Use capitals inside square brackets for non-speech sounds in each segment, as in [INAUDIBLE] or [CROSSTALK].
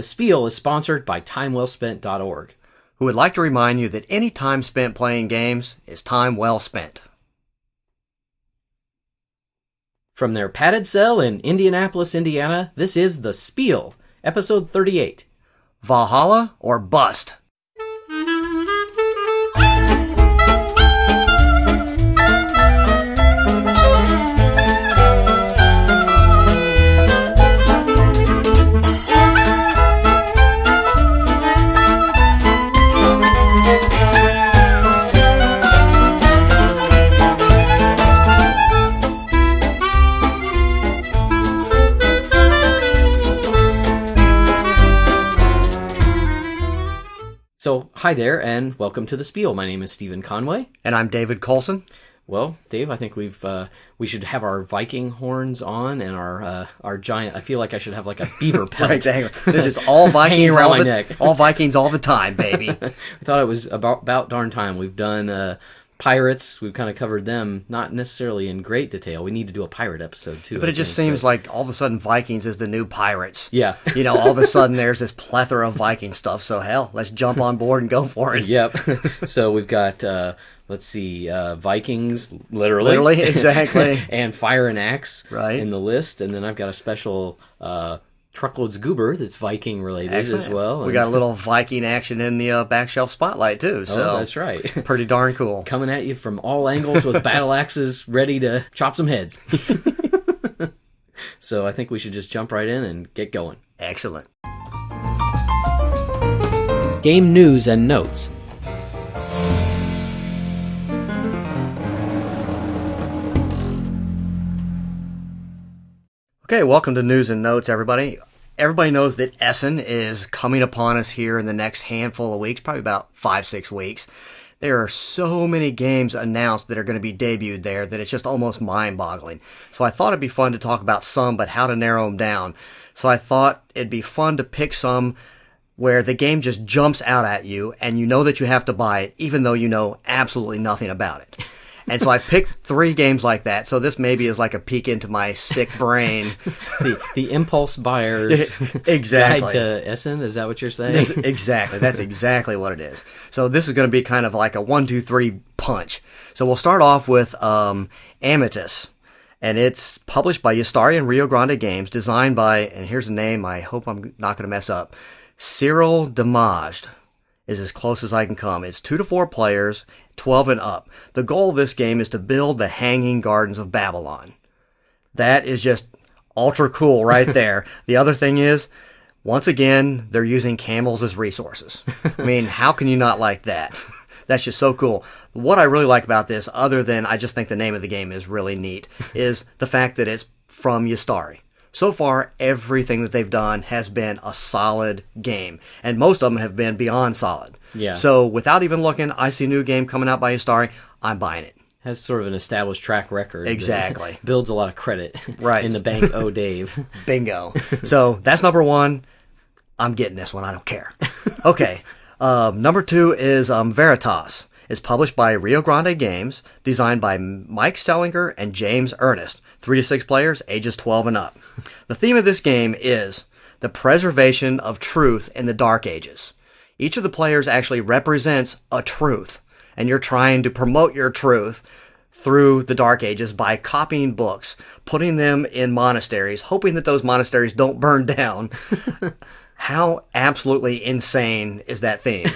The Spiel is sponsored by TimeWellSpent.org. Who would like to remind you that any time spent playing games is time well spent. From their padded cell in Indianapolis, Indiana, this is The Spiel, episode 38. Valhalla or bust? Hi there, and welcome to The Spiel. My name is Stephen Conway. And I'm David Colson. Well, Dave, I think we've uh, we should have our Viking horns on and our uh, our giant. I feel like I should have like a beaver [LAUGHS] pelt. Right. This is [LAUGHS] all Vikings around all my the, neck. all Vikings all the time, baby. [LAUGHS] I thought it was about about darn time. We've done uh, pirates. We've kind of covered them, not necessarily in great detail. We need to do a pirate episode too. But I it just think, seems like all of a sudden Vikings is the new pirates. Yeah. You know, all of a [LAUGHS] sudden there's this plethora of Viking stuff. So hell, let's jump on board and go for it. Yep. [LAUGHS] so we've got uh, let's see, uh, Vikings, literally, Literally, exactly. [LAUGHS] and Fire and Axe, Right. in the list, and then I've got a special uh, truckloads goober that's Viking related as well. We got a little Viking action in the uh, back shelf spotlight too. So oh, that's right. [LAUGHS] pretty darn cool. Coming at you from all angles with battle axes ready to chop some heads. [LAUGHS] so I think we should just jump right in and get going. Excellent. Game news and notes. Okay, welcome to News and Notes, everybody. Everybody knows that Essen is coming upon us here in the next handful of weeks, probably about five, six weeks. There are so many games announced that are going to be debuted there that it's just almost mind boggling. So I thought it'd be fun to talk about some, but how to narrow them down. So I thought it'd be fun to pick some where the game just jumps out at you and you know that you have to buy it, even though you know absolutely nothing about it. And so I picked three games like that. So this maybe is like a peek into my sick brain. [LAUGHS] The the impulse buyers [LAUGHS] Exactly. guide to Essen. Is that what you're saying? This- exactly. That's [LAUGHS] exactly what it is. So this is going to be kind of like a one, two, three punch. So we'll start off with um, Amyitis. And it's published by Ystari and Rio Grande Games, designed by, and here's a name I hope I'm not going to mess up, Cyril Demaegd is as close as I can come. It's two to four players, 12 and up. The goal of this game is to build the Hanging Gardens of Babylon. That is just ultra cool right [LAUGHS] there. the other thing is, once again, they're using camels as resources. I mean, how can you not like that? [LAUGHS] That's just so cool. What I really like about this, other than I just think the name of the game is really neat, [LAUGHS] is the fact that it's from Ystari. So far, everything that they've done has been a solid game, and most of them have been beyond solid. Yeah. So without even looking, I see a new game coming out by Ystari. I'm buying it. Has sort of an established track record. Exactly. [LAUGHS] builds a lot of credit. [LAUGHS] Right. In the bank. [LAUGHS] Oh, Dave. Bingo. so that's number one. I'm getting this one. I don't care. Okay. Um, number two is um, Veritas. It's published by Rio Grande Games, designed by Mike Selinker and James Ernest. Three to six players, ages 12 and up. The theme of this game is the preservation of truth in the Dark Ages. Each of the players actually represents a truth, and you're trying to promote your truth through the Dark Ages by copying books, putting them in monasteries, hoping that those monasteries don't burn down. [LAUGHS] How absolutely insane is that theme?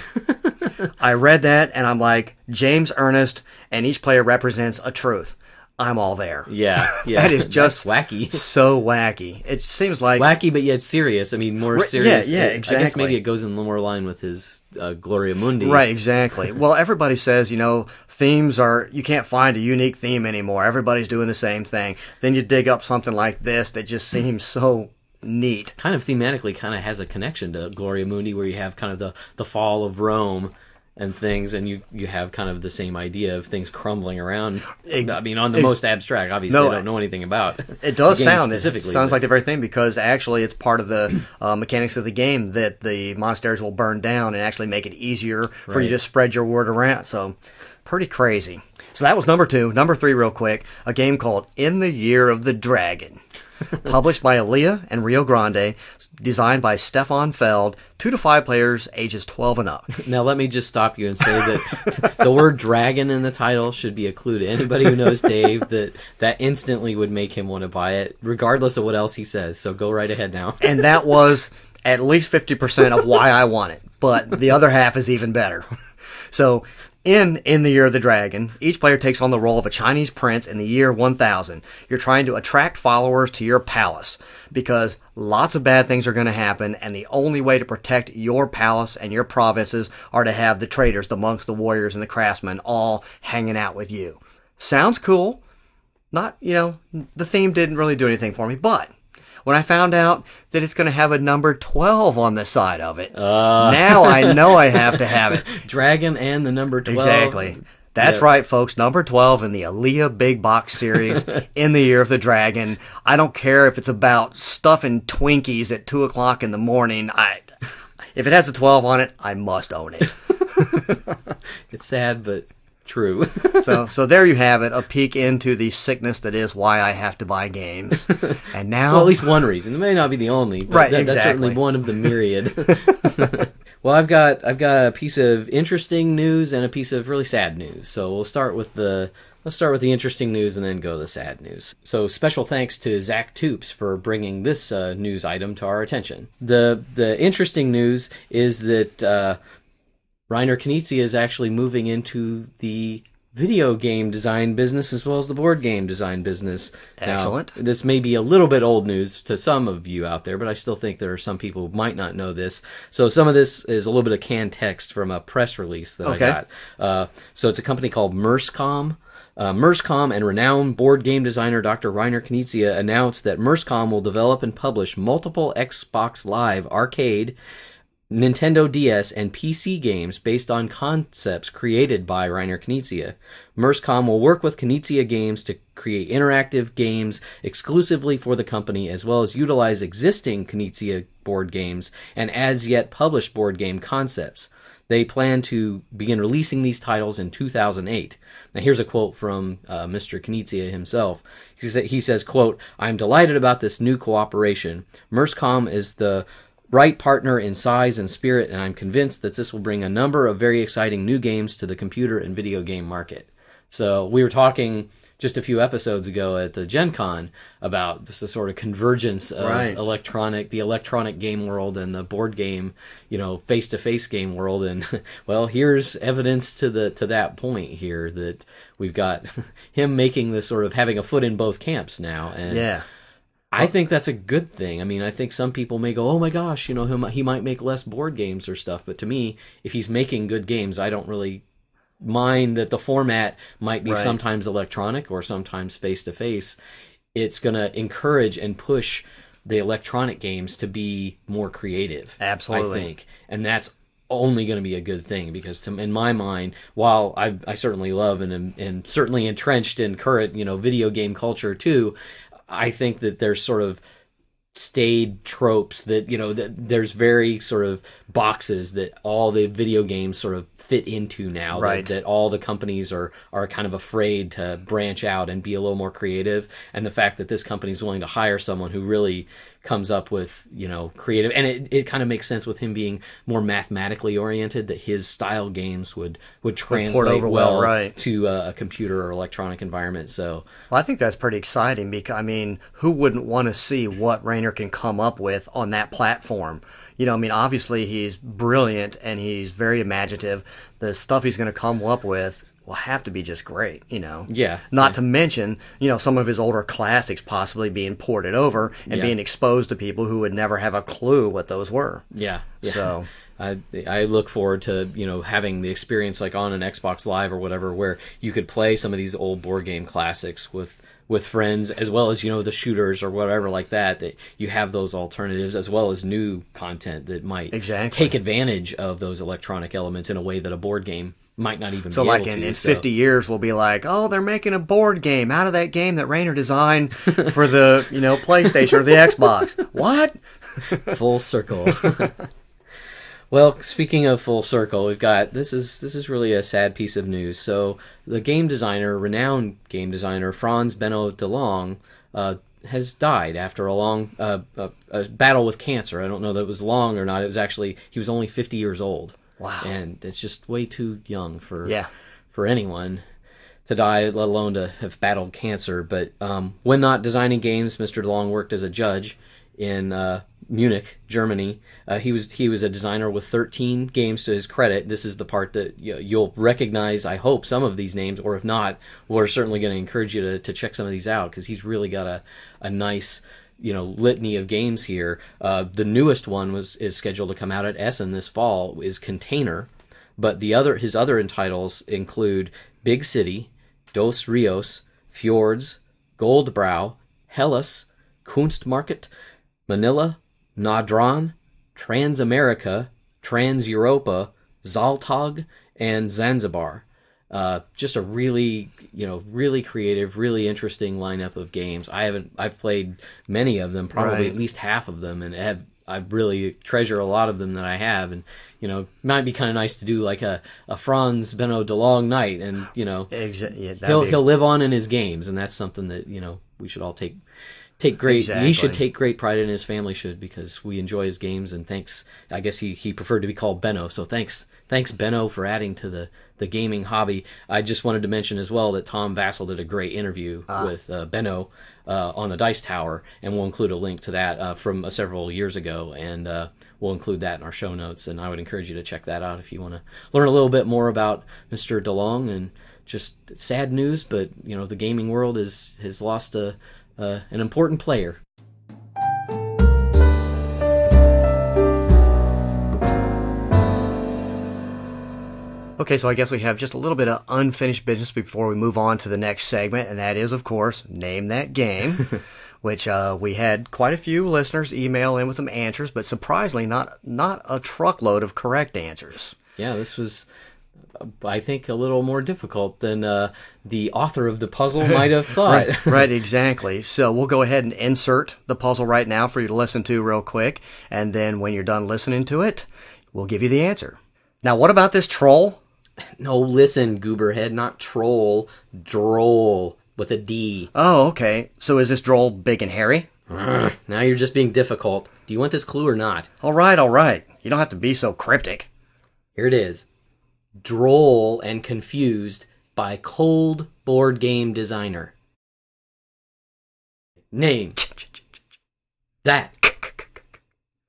[LAUGHS] I read that and I'm like, James Ernest, and each player represents a truth. I'm all there. Yeah. [LAUGHS] Yeah. That is just wacky. so wacky. It seems like Wacky, but yet serious. I mean, more serious. yeah, yeah, exactly. I guess maybe it goes in little more line with his uh, Gloria Mundi. Right, exactly. well, everybody says, you know, themes are, you can't find a unique theme anymore. Everybody's doing the same thing. Then you dig up something like this that just seems so neat. Kind of thematically, kind of has a connection to Gloria Mundi, where you have kind of the the fall of Rome and things, and you you have kind of the same idea of things crumbling around. Ex- I mean, on the most abstract, obviously, No, I don't know anything about. It does sound, it specifically. sounds but- like the very thing because actually it's part of the uh, mechanics of the game that the monasteries will burn down and actually make it easier for you to spread your word around. So, pretty crazy. So that was number two. Number three, real quick, a game called In the Year of the Dragon. [LAUGHS] Published by alea and Rio Grande, designed by Stefan Feld, two to five players, ages 12 and up. [LAUGHS] Now, let me just stop you and say that [LAUGHS] the word dragon in the title should be a clue to anybody who knows Dave that that instantly would make him want to buy it, regardless of what else he says. So go right ahead now. And that was at least 50% of why I want it. But the other half is even better. So, in In the Year of the Dragon, each player takes on the role of a Chinese prince in the year 1000. You're trying to attract followers to your palace because lots of bad things are going to happen, and the only way to protect your palace and your provinces are to have the traders, the monks, the warriors, and the craftsmen all hanging out with you. Sounds cool. Not, you know, the theme didn't really do anything for me, but when I found out that it's going to have a number 12 on the side of it, ah. now I [LAUGHS] know I have to have it. Dragon and the number 12. Exactly. That's Yep. right, folks. Number 12 in the alea Big Box series [LAUGHS] in the Year of the Dragon. I don't care if it's about stuffing Twinkies at 2 o'clock in the morning. I, if it has a 12 on it, I must own it. [LAUGHS] It's sad, but true. [LAUGHS] So, [LAUGHS] so there you have it, a peek into the sickness that is why I have to buy games. [LAUGHS] And now, well, at least one reason. It may not be the only, but Right, that- that's certainly one of the myriad. well, I've got I've got a piece of interesting news and a piece of really sad news. So we'll start with the let's start with the interesting news and then go to the sad news. So special thanks to Zach Toops for bringing this uh, news item to our attention. the The interesting news is that uh, Reiner Knizia is actually moving into the video game design business as well as the board game design business. Now, Excellent. this may be a little bit old news to some of you out there, but I still think there are some people who might not know this. So some of this is a little bit of canned text from a press release that Okay. I got. Uh, so it's a company called Merscom. Uh, Merscom and renowned board game designer Dr. Reiner Knizia announced that Merscom will develop and publish multiple Xbox Live arcade, Nintendo DS, and PC games based on concepts created by Reiner Knizia. Merscom will work with Knizia Games to create interactive games exclusively for the company, as well as utilize existing Knizia board games and as yet published board game concepts. They plan to begin releasing these titles in 2008. Now, here's a quote from uh, Mr. Knizia himself. He, sa- he says, quote, I'm delighted about this new cooperation. Merscom is the right partner in size and spirit, and I'm convinced that this will bring a number of very exciting new games to the computer and video game market. So we were talking just a few episodes ago at the Gen Con about this sort of convergence of Right. electronic the electronic game world and the board game, you know, face to face game world and [LAUGHS] well, here's evidence to the to that point here that we've got [LAUGHS] him making this sort of having a foot in both camps now and yeah. I think that's a good thing. I mean, I think some people may go, "Oh my gosh, you know, he might, he might make less board games or stuff." But to me, if he's making good games, I don't really mind that the format might be Right. sometimes electronic or sometimes face to face. It's going to encourage and push the electronic games to be more creative. Absolutely. I think, and that's only going to be a good thing because, to, in my mind, while I, I certainly love and am and certainly entrenched in current, you know, video game culture too, I think that there's sort of stayed tropes that you know that there's very sort of boxes that all the video games sort of fit into now that- Right. that, all the companies are are kind of afraid to branch out and be a little more creative and the fact that this company is willing to hire someone who really comes up with you know creative and it, it kind of makes sense with him being more mathematically oriented that his style games would would translate over well, well right. to a, a computer or electronic environment so Well, I think that's pretty exciting because I mean, who wouldn't want to see what Reiner can come up with on that platform? You know, I mean, obviously he's brilliant and he's very imaginative. The stuff he's going to come up with will have to be just great. You know, Yeah. Not to mention, you know, some of his older classics possibly being ported over and Yeah. being exposed to people who would never have a clue what those were. Yeah. yeah. So- [LAUGHS] I I look forward to you know having the experience like on an Xbox Live or whatever where you could play some of these old board game classics with with friends as well as you know the shooters or whatever like that that you have those alternatives as well as new content that might Exactly. take advantage of those electronic elements in a way that a board game might not even So, be like in, to. in So- 50 years, we'll be like, oh, they're making a board game out of that game that Reiner designed for the, you know, PlayStation or the Xbox. [LAUGHS] What? full circle. [LAUGHS] well, speaking of full circle, we've got this is this is really a sad piece of news. So the game designer, renowned game designer Franz Benno Delonge, uh, has died after a long uh, a, a battle with cancer. I don't know that it was long or not. It was actually he was only 50 years old. Wow. and it's just way too young for Yeah. for anyone to die, let alone to have battled cancer. But um, when not designing games, Mr. Delonge worked as a judge in uh, Munich, Germany. Uh, he was he was a designer with 13 games to his credit. This is the part that you you'll recognize. I hope some of these names, or if not, we're certainly going to encourage you to, to check some of these out because he's really got a a nice you know litany of games here. Uh, the newest one was is scheduled to come out at Essen this fall. Is Container, but the other his other titles include Big City, Dos Rios, Fjords, Goldbräu, Hellas, Kunstmarket, Manila, Nadran, Transamerica, Trans Europa, Zaltog, and Zanzibar. Uh, just a really, you know, really creative, really interesting lineup of games. I haven't, I've played many of them, probably Right. at least half of them, and have I really treasure a lot of them that I have. And you know, might be kind of nice to do like a, a Franz Benno Delonge night, and you know, yeah, he'll be- he'll live on in his games, and that's something that you know we should all take take great. Exactly. He should take great pride in. His family should because we enjoy his games. And thanks, I guess he he preferred to be called Benno. So thanks thanks Benno for adding to the the gaming hobby. I just wanted to mention as well that Tom Vasel did a great interview with uh, Benno uh, on the Dice Tower, and we'll include a link to that uh, from uh, several years ago, and uh, we'll include that in our show notes. And I would encourage you to check that out if you want to learn a little bit more about Mr. Delonge and just sad news, but you know the gaming world is has lost a uh, an important player. Okay, so I guess we have just a little bit of unfinished business before we move on to the next segment, and that is, of course, name that game, [LAUGHS] which uh, we had quite a few listeners email in with some answers, but surprisingly, not not a truckload of correct answers. Yeah, this was, I think, a little more difficult than uh, the author of the puzzle might have [LAUGHS] thought. Right, right, exactly. So we'll go ahead and insert the puzzle right now for you to listen to real quick, and then when you're done listening to it, we'll give you the answer. Now, what about this troll? No, listen, Gooberhead, not troll, droll with a D. Oh, okay. So is this droll big and hairy? Now you're just being difficult. Do you want this clue or not? All right, all right. You don't have to be so cryptic. Here it is. Droll and confused by cold board game designer. Name. That.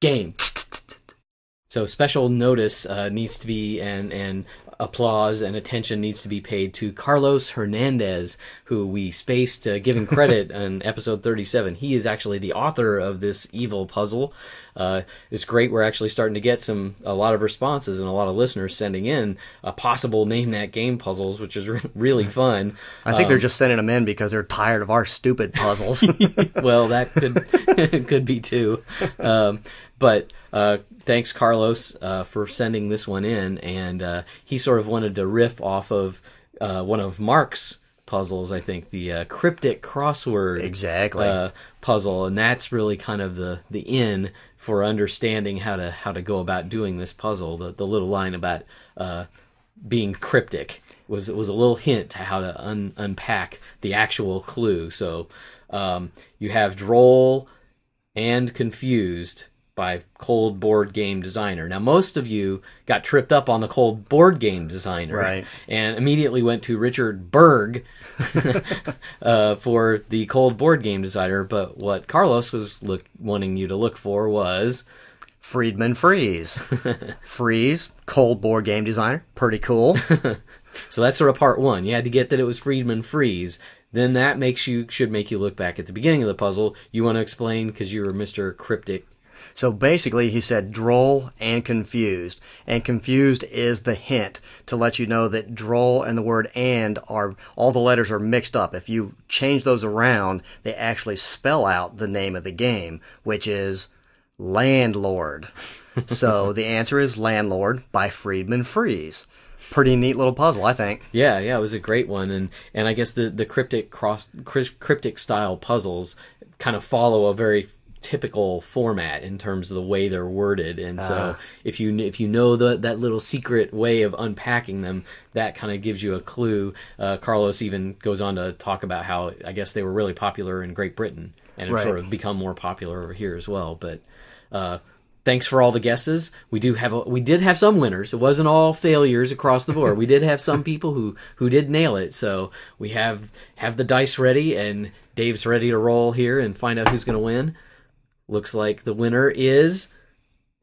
Game. So special notice uh, needs to be and and applause and attention needs to be paid to Carlos Hernandez, who we spaced uh, giving credit [LAUGHS] in episode 37. He is actually the author of this evil puzzle. Uh, it's great. We're actually starting to get some a lot of responses and a lot of listeners sending in uh, possible name that game puzzles, which is re- [LAUGHS] really fun. I think they're just sending them in because they're tired of our stupid puzzles. [LAUGHS] well, that could could be too. Um, but uh, thanks, Carlos, uh, for sending this one in, and uh, he sort of wanted to riff off of uh, one of Mark's puzzles. I think the uh, cryptic crossword Exactly. uh, puzzle, and that's really kind of the the in for understanding how to how to go about doing this puzzle. The the little line about uh, being cryptic was was a little hint to how to un, unpack the actual clue. So um, you have droll and confused by cold board game designer. Now most of you got tripped up on the cold board game designer Right. and immediately went to Richard Berg [LAUGHS] uh, for the cold board game designer. But what Carlos was look, wanting you to look for was Friedemann Friese. [LAUGHS] Freeze, cold board game designer. Pretty cool. [LAUGHS] so that's sort of part one. You had to get that it was Friedemann Friese. Then that makes you should make you look back at the beginning of the puzzle. You want to explain because you were Mister Cryptic. So basically, he said droll and confused. And confused is the hint to let you know that droll and the word and are, all the letters are mixed up. If you change those around, they actually spell out the name of the game, which is Landlord. [LAUGHS] so the answer is Landlord by Friedemann Friese. Pretty neat little puzzle, I think. Yeah, yeah, it was a great one, and and I guess the the cryptic cross cryptic style puzzles kind of follow a very typical format in terms of the way they're worded, and so if you if you know the, that little secret way of unpacking them, that kind of gives you a clue. Uh, Carlos even goes on to talk about how I guess they were really popular in Great Britain. and have Right. sort of become more popular over here as well. But uh, thanks for all the guesses. We do have a, we did have some winners. It wasn't all failures across the board. we did have some people who who did nail it. So we have have the dice ready, and Dave's ready to roll here and find out who's going to win. Looks like the winner is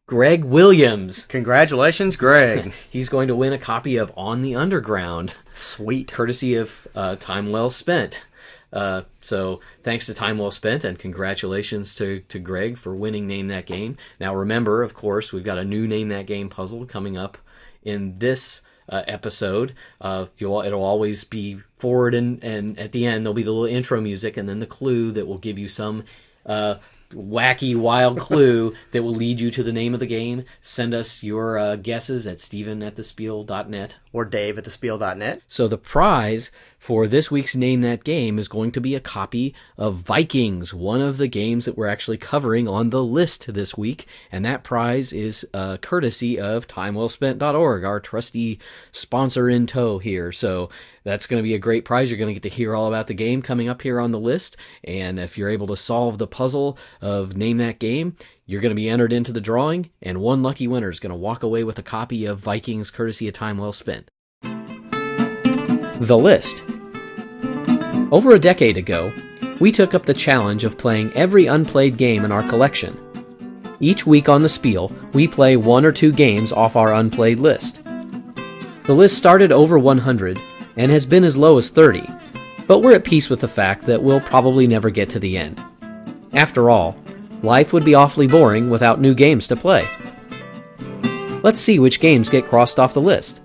Greg Williams. Congratulations, Greg. [LAUGHS] He's going to win a copy of On the Underground, Sweet. courtesy of uh, Time Well Spent. Uh, so thanks to Time Well Spent and congratulations to, to Greg for winning Name That Game. Now remember, of course, we've got a new Name That Game puzzle coming up in this uh, episode. Uh, you'll, it'll always be forward and, and at the end there'll be the little intro music and then the clue that will give you some uh, wacky wild clue [LAUGHS] that will lead you to the name of the game. Send us your uh, guesses at steven at thespiel.net. Or Dave at thespiel.net. So the prize for this week's Name That Game is going to be a copy of Vikings, one of the games that we're actually covering on the list this week. And that prize is uh, courtesy of TimeWellSpent.org, our trusty sponsor in tow here. So that's going to be a great prize. You're going to get to hear all about the game coming up here on the list. And if you're able to solve the puzzle of Name That Game, you're going to be entered into the drawing, and one lucky winner is going to walk away with a copy of Vikings courtesy of Time Well Spent. The List. Over a decade ago, we took up the challenge of playing every unplayed game in our collection. Each week on the Spiel, we play one or two games off our unplayed list. The list started over 100 and has been as low as 30, but we're at peace with the fact that we'll probably never get to the end. After all, life would be awfully boring without new games to play. Let's see which games get crossed off the list.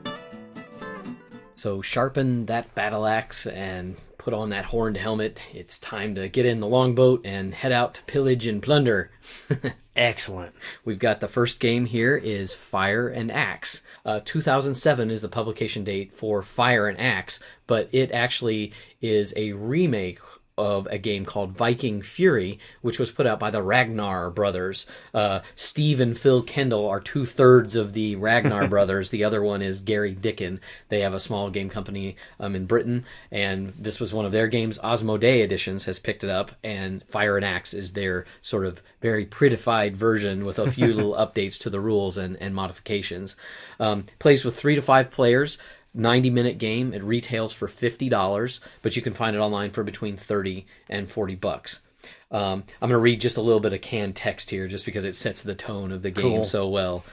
So sharpen that battle axe and put on that horned helmet. It's time to get in the longboat and head out to pillage and plunder. [LAUGHS] Excellent. We've got the first game here is Fire and Axe. Uh, 2007 is the publication date for Fire and Axe, but it actually is a remake of a game called Viking Fury, which was put out by the Ragnar brothers. Uh, Steve and Phil Kendall are two thirds of the Ragnar [LAUGHS] brothers. The other one is Gary Dicken. They have a small game company um, in Britain, and this was one of their games. Asmodee Editions has picked it up, and Fire and Axe is their sort of very prettified version with a few [LAUGHS] little updates to the rules and, and modifications. Um, plays with three to five players. 90 minute game. It retails for $50, but you can find it online for between 30 and 40 bucks. Um, I'm going to read just a little bit of canned text here just because it sets the tone of the game Cool. so well.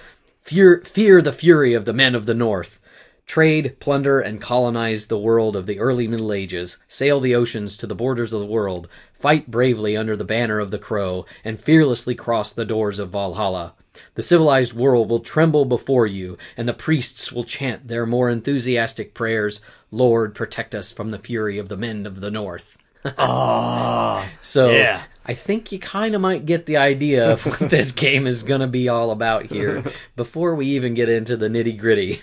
Fear, fear the fury of the men of the north. Trade, plunder, and colonize the world of the early Middle Ages. Sail the oceans to the borders of the world. Fight bravely under the banner of the crow, and fearlessly cross the doors of Valhalla. The civilized world will tremble before you, and the priests will chant their more enthusiastic prayers Lord, protect us from the fury of the men of the north. Ah, [LAUGHS] So Yeah. I think you kind of might get the idea of what [LAUGHS] this game is going to be all about here before we even get into the nitty gritty.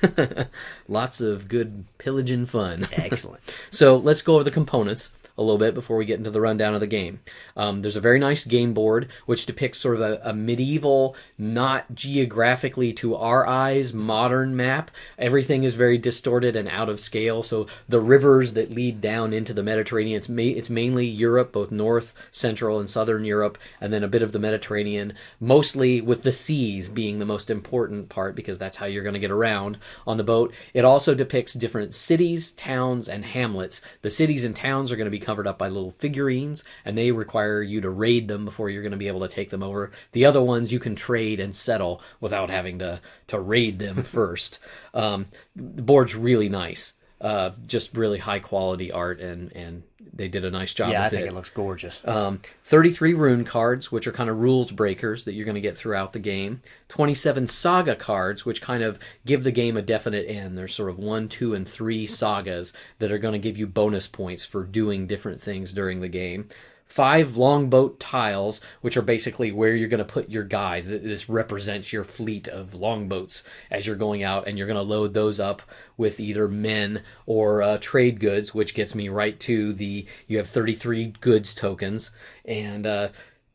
[LAUGHS] Lots of good pillaging fun. excellent. So let's go over the components a little bit before we get into the rundown of the game. Um, there's a very nice game board which depicts sort of a, a medieval, not geographically to our eyes, modern map. Everything is very distorted and out of scale. So the rivers that lead down into the Mediterranean, it's, ma- it's mainly Europe, both North, Central, and Southern Europe, and then a bit of the Mediterranean, mostly with the seas being the most important part because that's how you're going to get around on the boat. It also depicts different cities, towns, and hamlets. The cities and towns are going to be covered up by little figurines, and they require you to raid them before you're going to be able to take them over. The other ones you can trade and settle without having to, to raid them [LAUGHS] first. Um, the board's really nice. Uh, just really high quality art, and, and they did a nice job Yeah, I think it. it looks gorgeous. Um, 33 rune cards, which are kind of rules breakers that you're going to get throughout the game. 27 saga cards, which kind of give the game a definite end. There's sort of one, two, and three sagas that are going to give you bonus points for doing different things during the game. Five longboat tiles, which are basically where you're going to put your guys. This represents your fleet of longboats as you're going out, and you're going to load those up with either men or uh, trade goods, which gets me right to the. You have 33 goods tokens, and uh,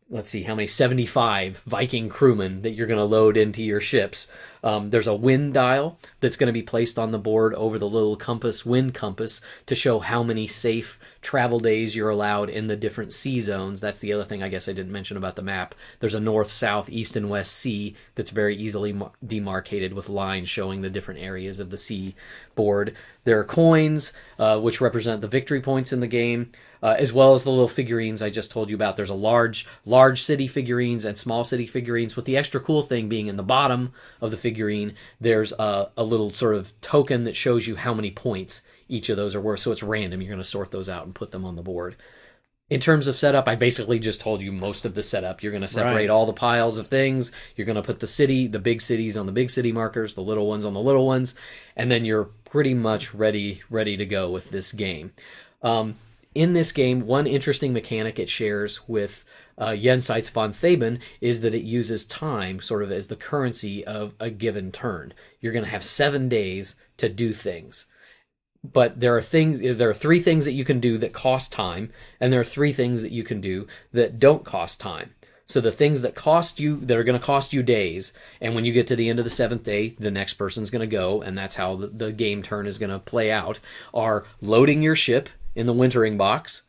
let's see how many 75 Viking crewmen that you're going to load into your ships. Um, there's a wind dial that's going to be placed on the board over the little compass, wind compass, to show how many safe travel days you're allowed in the different sea zones. That's the other thing I guess I didn't mention about the map. There's a north, south, east, and west sea that's very easily mar- demarcated with lines showing the different areas of the sea board. There are coins, uh, which represent the victory points in the game uh, as well as the little figurines I just told you about. There's a large, large city figurines and small city figurines. With the extra cool thing being in the bottom of the figurine, there's a, a little sort of token that shows you how many points each of those are worth. So it's random. You're going to sort those out and put them on the board. In terms of setup, I basically just told you most of the setup. You're going to separate Right. all the piles of things. You're going to put the city, the big cities on the big city markers, the little ones on the little ones, and then you're pretty much ready ready to go with this game. Um, in this game, one interesting mechanic it shares with uh, Jenseits von Theben is that it uses time sort of as the currency of a given turn. You're going to have seven days to do things but there are things there are three things that you can do that cost time and there are three things that you can do that don't cost time so the things that cost you that are going to cost you days and when you get to the end of the seventh day the next person's going to go and that's how the, the game turn is going to play out are loading your ship in the wintering box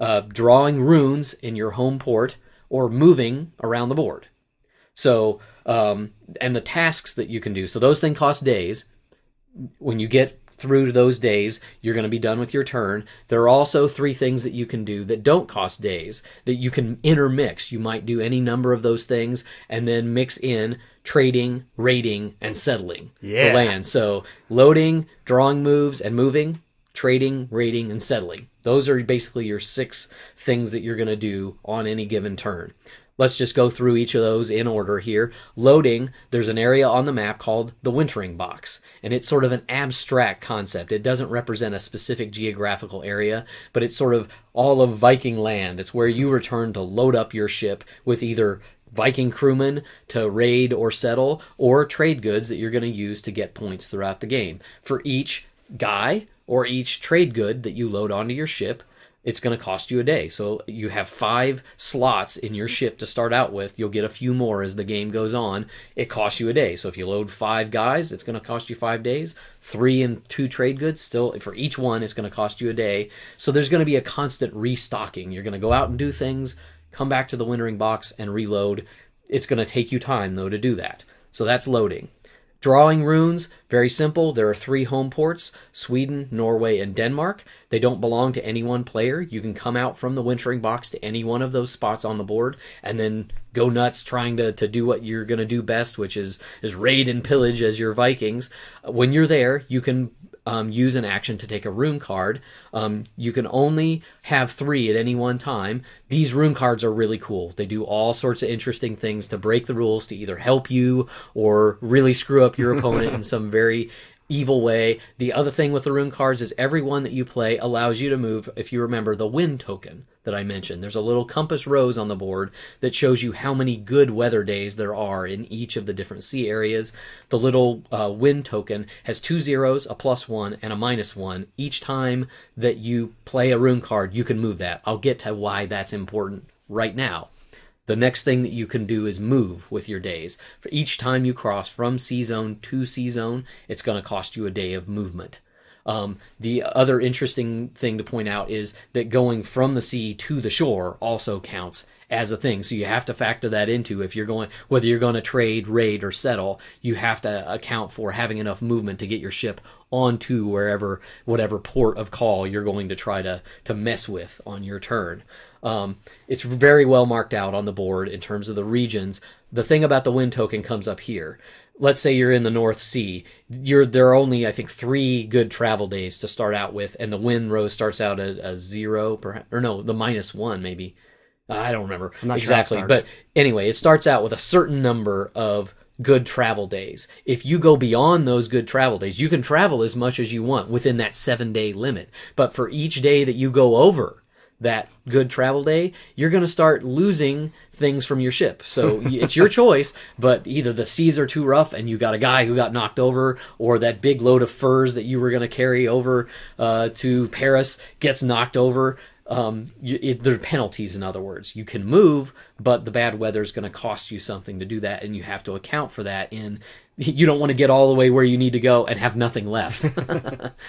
uh, drawing runes in your home port or moving around the board so um, and the tasks that you can do so those things cost days when you get through to those days, you're going to be done with your turn. There are also three things that you can do that don't cost days that you can intermix. You might do any number of those things and then mix in trading, raiding, and settling Yeah. the land. So loading, drawing moves, and moving, trading, raiding, and settling. Those are basically your six things that you're going to do on any given turn. Let's just go through each of those in order here. Loading, there's an area on the map called the wintering box, and it's sort of an abstract concept. It doesn't represent a specific geographical area, but it's sort of all of Viking land. It's where you return to load up your ship with either Viking crewmen to raid or settle, or trade goods that you're going to use to get points throughout the game. For each guy or each trade good that you load onto your ship, it's going to cost you a day. So you have five slots in your ship to start out with. You'll get a few more as the game goes on. It costs you a day. So if you load five guys, it's going to cost you five days. Three and two trade goods, still for each one, it's going to cost you a day. So there's going to be a constant restocking. You're going to go out and do things, come back to the wintering box and reload. It's going to take you time though to do that. So that's loading. Drawing runes, very simple. There are three home ports Sweden, Norway, and Denmark. They don't belong to any one player. You can come out from the wintering box to any one of those spots on the board and then go nuts trying to, to do what you're going to do best, which is, is raid and pillage as your Vikings. When you're there, you can um, use an action to take a rune card. Um, you can only have three at any one time. These rune cards are really cool. They do all sorts of interesting things to break the rules to either help you or really screw up your opponent in [LAUGHS] some very evil way. The other thing with the rune cards is every one that you play allows you to move, if you remember, the wind token that I mentioned. There's a little compass rose on the board that shows you how many good weather days there are in each of the different sea areas. The little uh, wind token has two zeros, a plus one, and a minus one. Each time that you play a rune card, you can move that. I'll get to why that's important right now. The next thing that you can do is move with your days. For each time you cross from sea zone to sea zone, it's going to cost you a day of movement. Um, the other interesting thing to point out is that going from the sea to the shore also counts as a thing. So you have to factor that into if you're going, whether you're going to trade, raid, or settle, you have to account for having enough movement to get your ship onto wherever, whatever port of call you're going to try to, to mess with on your turn. Um, it's very well marked out on the board in terms of the regions. The thing about the wind token comes up here. Let's say you're in the North Sea. You're there are only I think three good travel days to start out with, and the wind rose starts out at a zero, perhaps, or no, the minus one maybe. I don't remember sure exactly, starts. but anyway, it starts out with a certain number of good travel days. If you go beyond those good travel days, you can travel as much as you want within that seven day limit. But for each day that you go over that good travel day, you're going to start losing things from your ship. So [LAUGHS] it's your choice, but either the seas are too rough and you got a guy who got knocked over, or that big load of furs that you were going to carry over uh, to Paris gets knocked over. Um, you, it, there are penalties, in other words. You can move, but the bad weather is going to cost you something to do that, and you have to account for that in [LAUGHS] you don't want to get all the way where you need to go and have nothing left.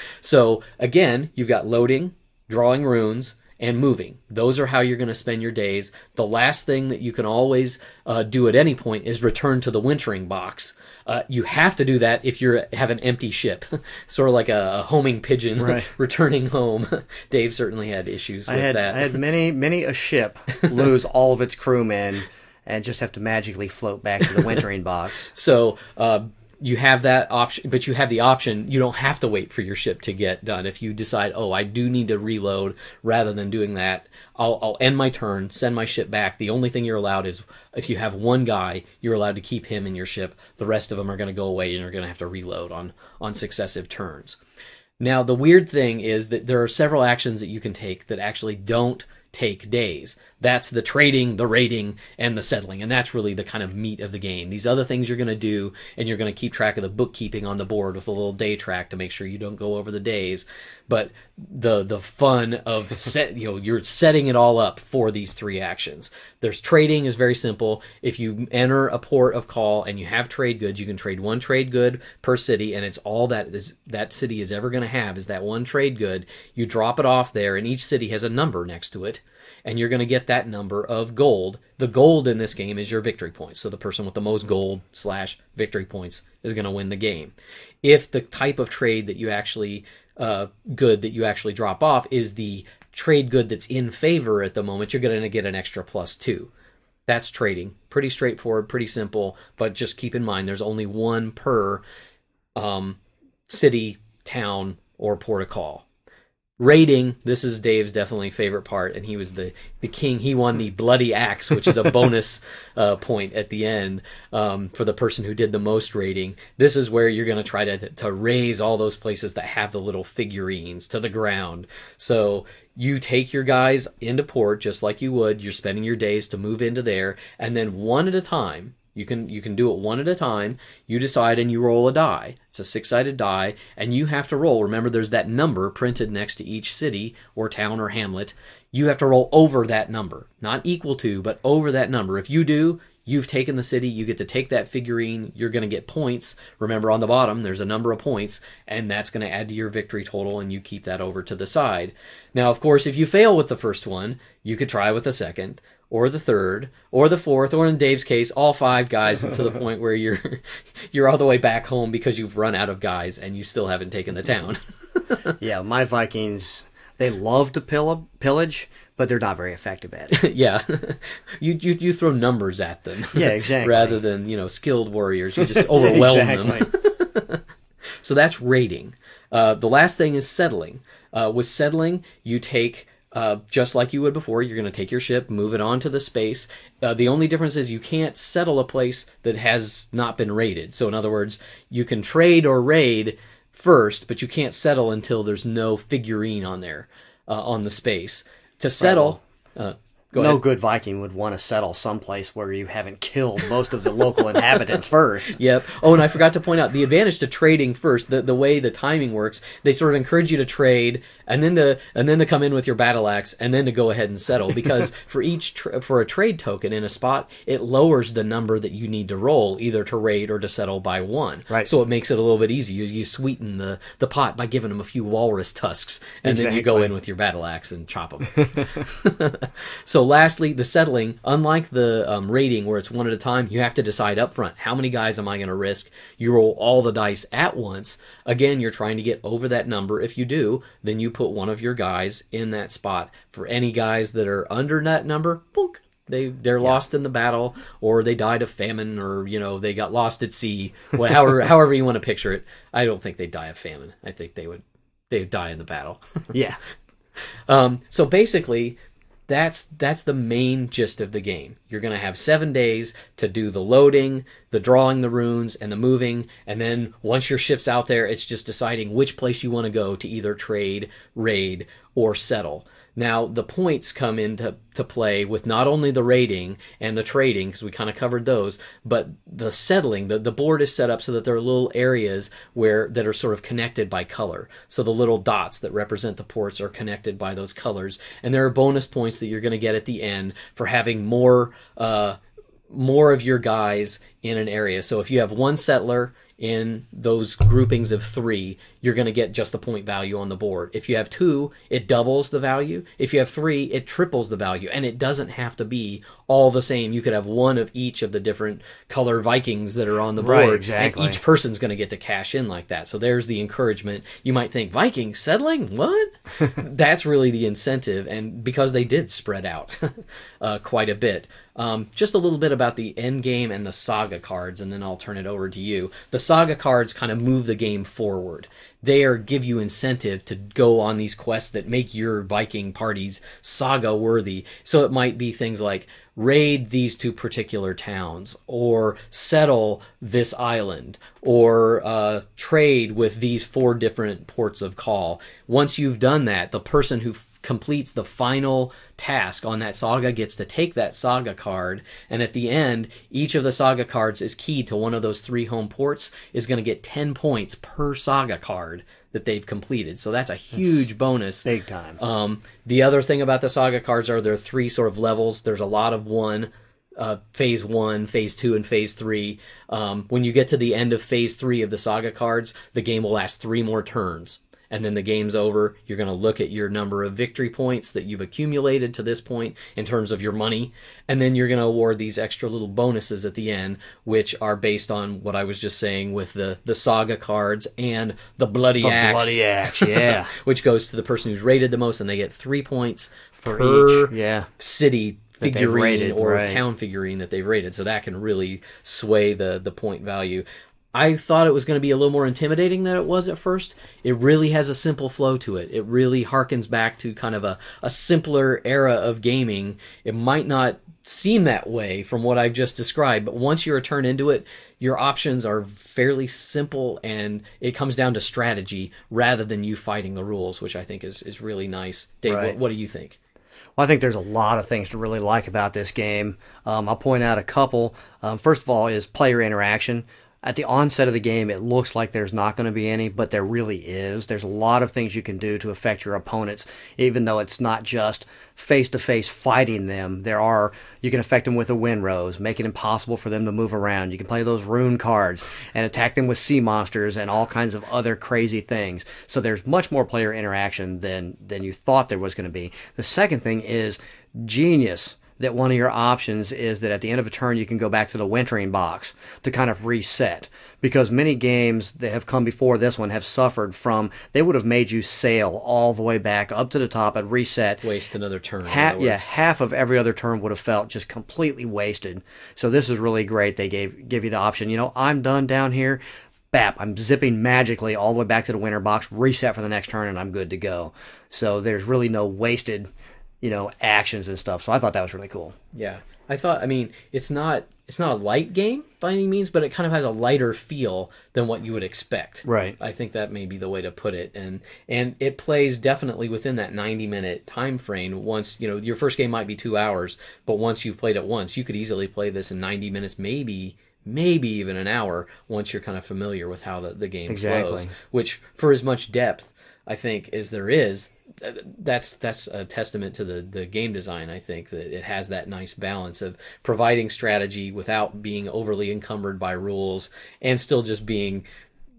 [LAUGHS] so again, you've got loading, drawing runes, and moving. Those are how you're going to spend your days. The last thing that you can always uh, do at any point is return to the wintering box. Uh, you have to do that if you have an empty ship, [LAUGHS] sort of like a, homing pigeon [LAUGHS] Right. returning home. [LAUGHS] Dave certainly had issues I with had that. I had many many a ship lose all of its crewmen and just have to magically float back to the wintering box. So uh, you have that option, but you have the option. You don't have to wait for your ship to get done. If you decide, oh, I do need to reload, rather than doing that, I'll, I'll end my turn, send my ship back. The only thing you're allowed is if you have one guy, you're allowed to keep him in your ship. The rest of them are going to go away, and you're going to have to reload on on successive turns. Now, the weird thing is that there are several actions that you can take that actually don't take days. That's the trading, the rating, and the settling. And that's really the kind of meat of the game. These other things you're going to do, and you're going to keep track of the bookkeeping on the board with a little day track to make sure you don't go over the days. But the the fun of [LAUGHS] set, you know, you're setting it all up for these three actions. There's trading is very simple. If you enter a port of call and you have trade goods, you can trade one trade good per city, and it's all that is that city is ever going to have is that one trade good. You drop it off there, and each city has a number next to it and you're going to get that number of gold. The gold in this game is your victory points. So the person with the most gold slash victory points is going to win the game. If the type of trade that you actually uh, good that you actually drop off is the trade good that's in favor at the moment, you're going to get an extra plus two. That's trading. Pretty straightforward, pretty simple, but just keep in mind there's only one per um, city, town, or port of call rating this is dave's definitely favorite part and he was the the king. He won the bloody axe which is a [LAUGHS] bonus uh, point at the end um, for the person who did the most rating. This is where you're going to try to to raze all those places that have the little figurines to the ground. So you take your guys into port just like you would. You're spending your days to move into there and then one at a time you can you can do it one at a time. You decide and you roll a die. It's a six-sided die, and you have to roll. Remember, there's that number printed next to each city or town or hamlet. You have to roll over that number, not equal to, but over that number. If you do, you've taken the city. You get to take that figurine. You're going to get points. Remember, on the bottom there's a number of points, and that's going to add to your victory total, and you keep that over to the side. Now, of course, if you fail with the first one, you could try with the second or the third or the fourth or in Dave's case all five guys [LAUGHS] to the point where you're [LAUGHS] you're all the way back home because you've run out of guys and you still haven't taken the town. [LAUGHS] Yeah, my Vikings they love to pill- pillage, but they're not very effective at it. yeah. you, you you throw numbers at them. Yeah, exactly. Rather than, you know, skilled warriors, you just overwhelm them. exactly. So that's raiding. Uh, the last thing is settling. Uh, with settling, you take uh, just like you would before. You're going to take your ship, move it onto the space. Uh, the only difference is you can't settle a place that has not been raided. So in other words, you can trade or raid first, but you can't settle until there's no figurine on there uh, on the space. To settle, uh, go no ahead. good Viking would want to settle someplace where you haven't killed most of the local inhabitants first. [LAUGHS] Yep. Oh, and I forgot to point out the advantage to trading first. The the way the timing works, they sort of encourage you to trade and then to and then to come in with your battle axe and then to go ahead and settle because [LAUGHS] for each tr for a trade token in a spot, it lowers the number that you need to roll either to raid or to settle by one. Right. So it makes it a little bit easier. You, you sweeten the the pot by giving them a few walrus tusks and then you go in with your battle axe and chop them. [LAUGHS] So lastly, the settling, unlike the um, rating where it's one at a time, you have to decide up front, how many guys am I going to risk? You roll all the dice at once. Again, you're trying to get over that number. If you do, then you put one of your guys in that spot. For any guys that are under that number, boink, they they're lost in the battle, or they died of famine, or you know they got lost at sea. Wha- However, [LAUGHS] however you want to picture it, I don't think they'd die of famine. I think they would they would die in the battle. [LAUGHS] Yeah. Um, so basically, that's that's the main gist of the game. You're going to have seven days to do the loading, the drawing the runes, and the moving, and then once your ship's out there, it's just deciding which place you want to go to either trade, raid, or settle. Now the points come into to play with not only the rating and the trading because we kind of covered those, but the settling. The, the board is set up so that there are little areas where that are sort of connected by color. So the little dots that represent the ports are connected by those colors, and there are bonus points that you're going to get at the end for having more. Uh, more of your guys in an area. So if you have one settler in those groupings of three, you're going to get just the point value on the board. If you have two, it doubles the value. If you have three, it triples the value. And it doesn't have to be all the same. You could have one of each of the different color Vikings that are on the board. Right, exactly. And each person's going to get to cash in like that. So there's the encouragement. You might think, Viking settling? What? [LAUGHS] That's really the incentive. And because they did spread out [LAUGHS] uh, quite a bit. Um, just a little bit about the end game and the saga cards, and then I'll turn it over to you. The saga cards kind of move the game forward. They are give you incentive to go on these quests that make your Viking parties saga worthy. So it might be things like raid these two particular towns, or settle this island, or uh, trade with these four different ports of call. Once you've done that, the person who f- completes the final task on that saga gets to take that saga card, and at the end, each of the saga cards is keyed to one of those three home ports, is going to get 10 points per saga card that they've completed. So that's a huge bonus. Big time. Um, the other thing about the saga cards are there are three sort of levels. There's a lot of one, uh, phase one, phase two, and phase three. Um, when you get to the end of phase three of the saga cards, the game will last three more turns. And then the game's over. You're going to look at your number of victory points that you've accumulated to this point in terms of your money. And then you're going to award these extra little bonuses at the end, which are based on what I was just saying with the, the saga cards and the bloody axe. Bloody axe, yeah. [LAUGHS] which goes to the person who's rated the most, and they get three points For per each, yeah. city figurine rated, or right. town figurine that they've rated. So that can really sway the the point value. I thought it was going to be a little more intimidating than it was at first. It really has a simple flow to it. It really harkens back to kind of a, a simpler era of gaming. It might not seem that way from what I've just described, but once you're a into it, your options are fairly simple and it comes down to strategy rather than you fighting the rules, which I think is, is really nice. Dave, Right. what, what do you think? Well, I think there's a lot of things to really like about this game. Um, I'll point out a couple. Um, first of all, is player interaction. At the onset of the game, it looks like there's not going to be any, but there really is. There's a lot of things you can do to affect your opponents, even though it's not just face to face fighting them. There are, you can affect them with a wind rose, make it impossible for them to move around. You can play those rune cards and attack them with sea monsters and all kinds of other crazy things. So there's much more player interaction than, than you thought there was going to be. The second thing is genius that one of your options is that at the end of a turn you can go back to the wintering box to kind of reset. Because many games that have come before this one have suffered from they would have made you sail all the way back up to the top and reset. Waste another turn. half yeah half of every other turn would have felt just completely wasted. So this is really great. They gave give you the option you know i'm done down here. Bap i'm zipping magically all the way back to the winter box reset for the next turn and i'm good to go. So there's really no wasted you know actions and stuff so i thought that was really cool Yeah, I thought. I mean, it's not it's not a light game by any means, but it kind of has a lighter feel than what you would expect. Right. I think that may be the way to put it, and and it plays definitely within that ninety minute time frame. Once you know your first game might be two hours, but once you've played it once, you could easily play this in ninety minutes, maybe maybe even an hour once you're kind of familiar with how the, the game Exactly. flows. Which, for as much depth I think as there is, that's that's a testament to the the game design. I think that it has that nice balance of providing strategy without being overly encumbered by rules and still just being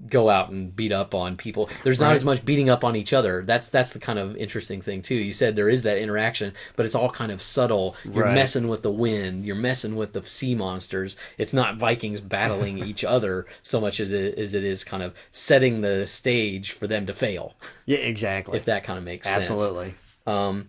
go out and beat up on people. There's not as much beating up on each other. That's that's the kind of interesting thing too. You said there is that interaction, but it's all kind of subtle. You're Right. messing with the wind. You're messing with the sea monsters. It's not Vikings battling [LAUGHS] each other so much as it, as it is kind of setting the stage for them to fail. yeah exactly If that kind of makes sense. absolutely Um,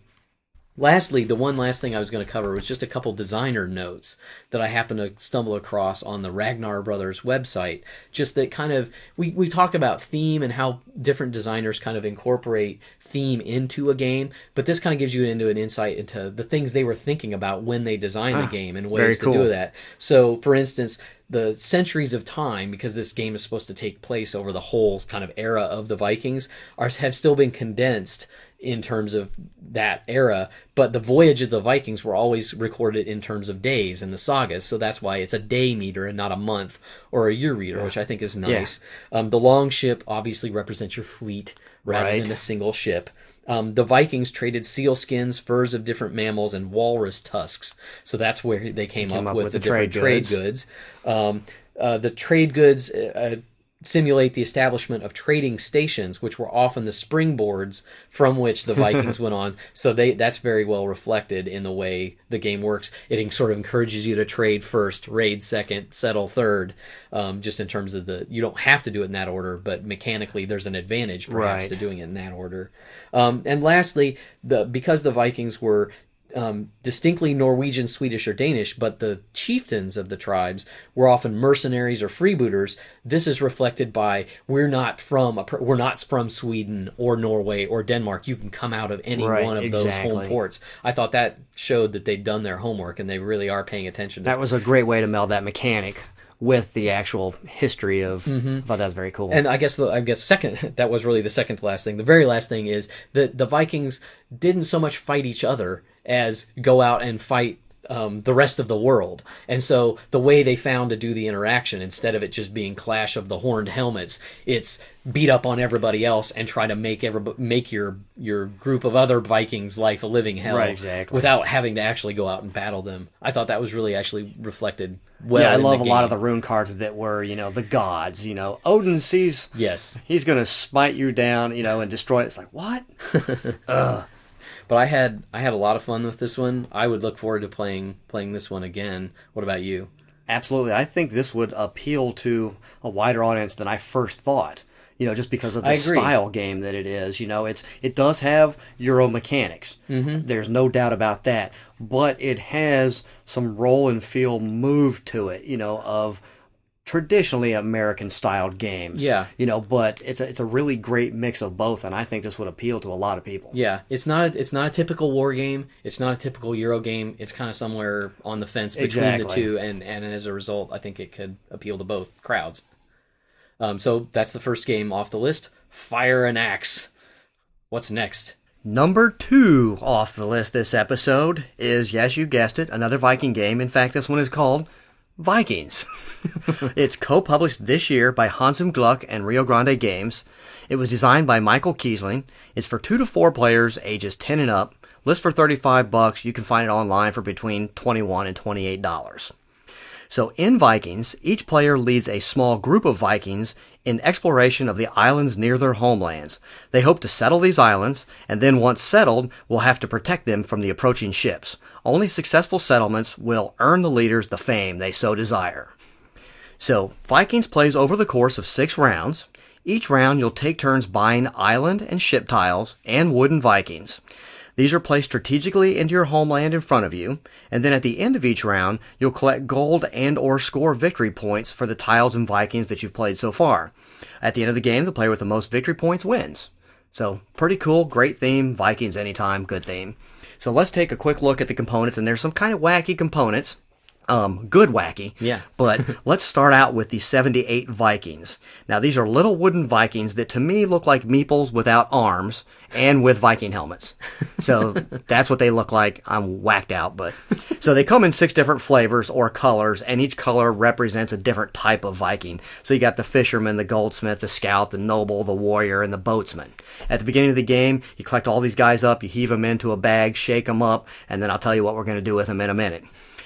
lastly, the one last thing I was going to cover was just a couple designer notes that I happened to stumble across on the Ragnar Brothers website. Just that kind of we we talked about theme and how different designers kind of incorporate theme into a game, but this kind of gives you into an insight into the things they were thinking about when they designed the ah, game and ways to do that. So, for instance, the centuries of time, because this game is supposed to take place over the whole kind of era of the Vikings, are have still been condensed in terms of that era. But the voyage of the Vikings were always recorded in terms of days in the sagas, so that's why it's a day meter and not a month or a year reader, which I think is nice. Um, the long ship obviously represents your fleet rather Right. than a single ship. um, the Vikings traded seal skins, furs of different mammals, and walrus tusks. So that's where they came, up, up with, with the, the different trade trade goods. Um, uh, the trade goods uh, simulate the establishment of trading stations, which were often the springboards from which the Vikings [LAUGHS] went on. So they that's very well reflected in the way the game works. It sort of encourages you to trade first, raid second, settle third. Um, just in terms of the, you don't have to do it in that order, but mechanically there's an advantage perhaps Right. to doing it in that order. Um, and lastly, the because the Vikings were um, distinctly Norwegian, Swedish, or Danish, but the chieftains of the tribes were often mercenaries or freebooters. This is reflected by we're not from a, we're not from Sweden or Norway or Denmark. You can come out of any Right, one of those home ports. I thought that showed that they'd done their homework and they really are paying attention. to That was a great way to meld that mechanic with the actual history of. I thought that was very cool. And I guess the I guess second [LAUGHS] that was really the second to last thing. The very last thing is that the Vikings didn't so much fight each other as go out and fight um, the rest of the world. And so the way they found to do the interaction, instead of it just being clash of the horned helmets, it's beat up on everybody else and try to make every, make your your group of other Vikings life a living hell Right, exactly. without having to actually go out and battle them. I thought that was really actually reflected well. yeah, I love a lot of the rune cards that were, you know, the gods. You know, Odin sees yes. he's gonna smite you down, you know, and destroy it. It's like what? [LAUGHS] But I had I had a lot of fun with this one. I would look forward to playing playing this one again. What about you? Absolutely, I think this would appeal to a wider audience than I first thought. You know, just because of the style game that it is. You know, it's it does have Euro mechanics. Mm-hmm. There's no doubt about that. But it has some roll and feel move to it. You know, of traditionally American styled games. Yeah. You know, but it's a, it's a really great mix of both, and I think this would appeal to a lot of people. Yeah, it's not a, it's not a typical war game. It's not a typical Euro game. It's kind of somewhere on the fence between the two, and and as a result, I think it could appeal to both crowds. Um, so that's the first game off the list. Fire and Axe. What's next? Number two off the list this episode is, yes, you guessed it, another Viking game. In fact, this one is called Vikings. [LAUGHS] it's co-published this year by Hans im Glück and Rio Grande Games. It was designed by Michael Kiesling. It's for two to four players, ages 10 and up. List for 35 bucks. You can find it online for between 21 and 28 dollars. So in Vikings, each player leads a small group of Vikings in exploration of the islands near their homelands. They hope to settle these islands, and then once settled, will have to protect them from the approaching ships. Only successful settlements will earn the leaders the fame they so desire. So, Vikings plays over the course of six rounds. Each round, you'll take turns buying island and ship tiles and wooden Vikings. These are placed strategically into your homeland in front of you, and then at the end of each round, you'll collect gold and or score victory points for the tiles and Vikings that you've played so far. At the end of the game, the player with the most victory points wins. So, pretty cool, great theme, Vikings anytime, good theme. So let's take a quick look at the components, and there's some kind of wacky components. Um, good wacky. Yeah. [LAUGHS] But let's start out with the 78 Vikings. Now, these are little wooden Vikings that to me look like meeples without arms and with Viking helmets. So [LAUGHS] that's what they look like. I'm whacked out, but so they come in six different flavors or colors, and each color represents a different type of Viking. So you got the fisherman, the goldsmith, the scout, the noble, the warrior, and the boatsman. At the beginning of the game, you collect all these guys up, you heave them into a bag, shake them up, and then I'll tell you what we're going to do with them in a minute.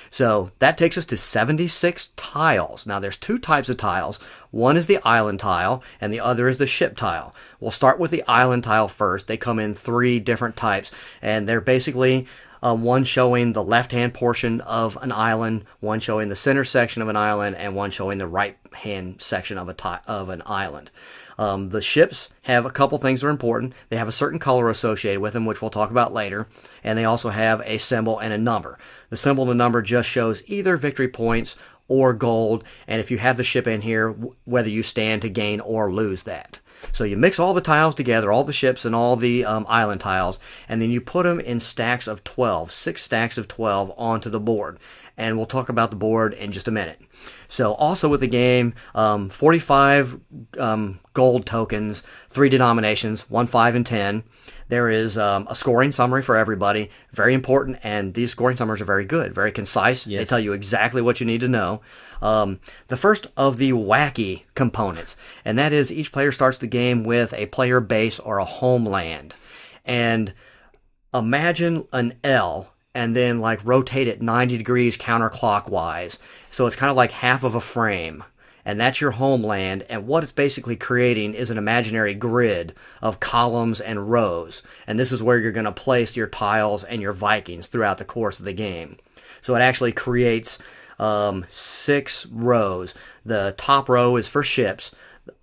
So that takes us to 76 tiles. Now there's two types of tiles. One is the island tile and the other is the ship tile. We'll start with the island tile first. They come in three different types and they're basically um, one showing the left hand portion of an island, one showing the center section of an island, and one showing the right hand section of a ti- of an island. Um, the ships have a couple things that are important. They have a certain color associated with them, which we'll talk about later, and they also have a symbol and a number. The symbol and the number just shows either victory points or gold, and if you have the ship in here, whether you stand to gain or lose that. So you mix all the tiles together, all the ships and all the um, island tiles, and then you put them in stacks of 12, six stacks of 12 onto the board. And we'll talk about the board in just a minute. So also with the game, um, 45 um, gold tokens, three denominations, 1, 5, and 10. There is um, a scoring summary for everybody, very important, and these scoring summaries are very good, very concise. They tell you exactly what you need to know. Um, the first of the wacky components, and that is each player starts the game with a player base or a homeland. And imagine an L and then like rotate it 90 degrees counterclockwise. So it's kind of like half of a frame. And that's your homeland. And what it's basically creating is an imaginary grid of columns and rows. And this is where you're going to place your tiles and your Vikings throughout the course of the game. So it actually creates um, six rows. The top row is for ships.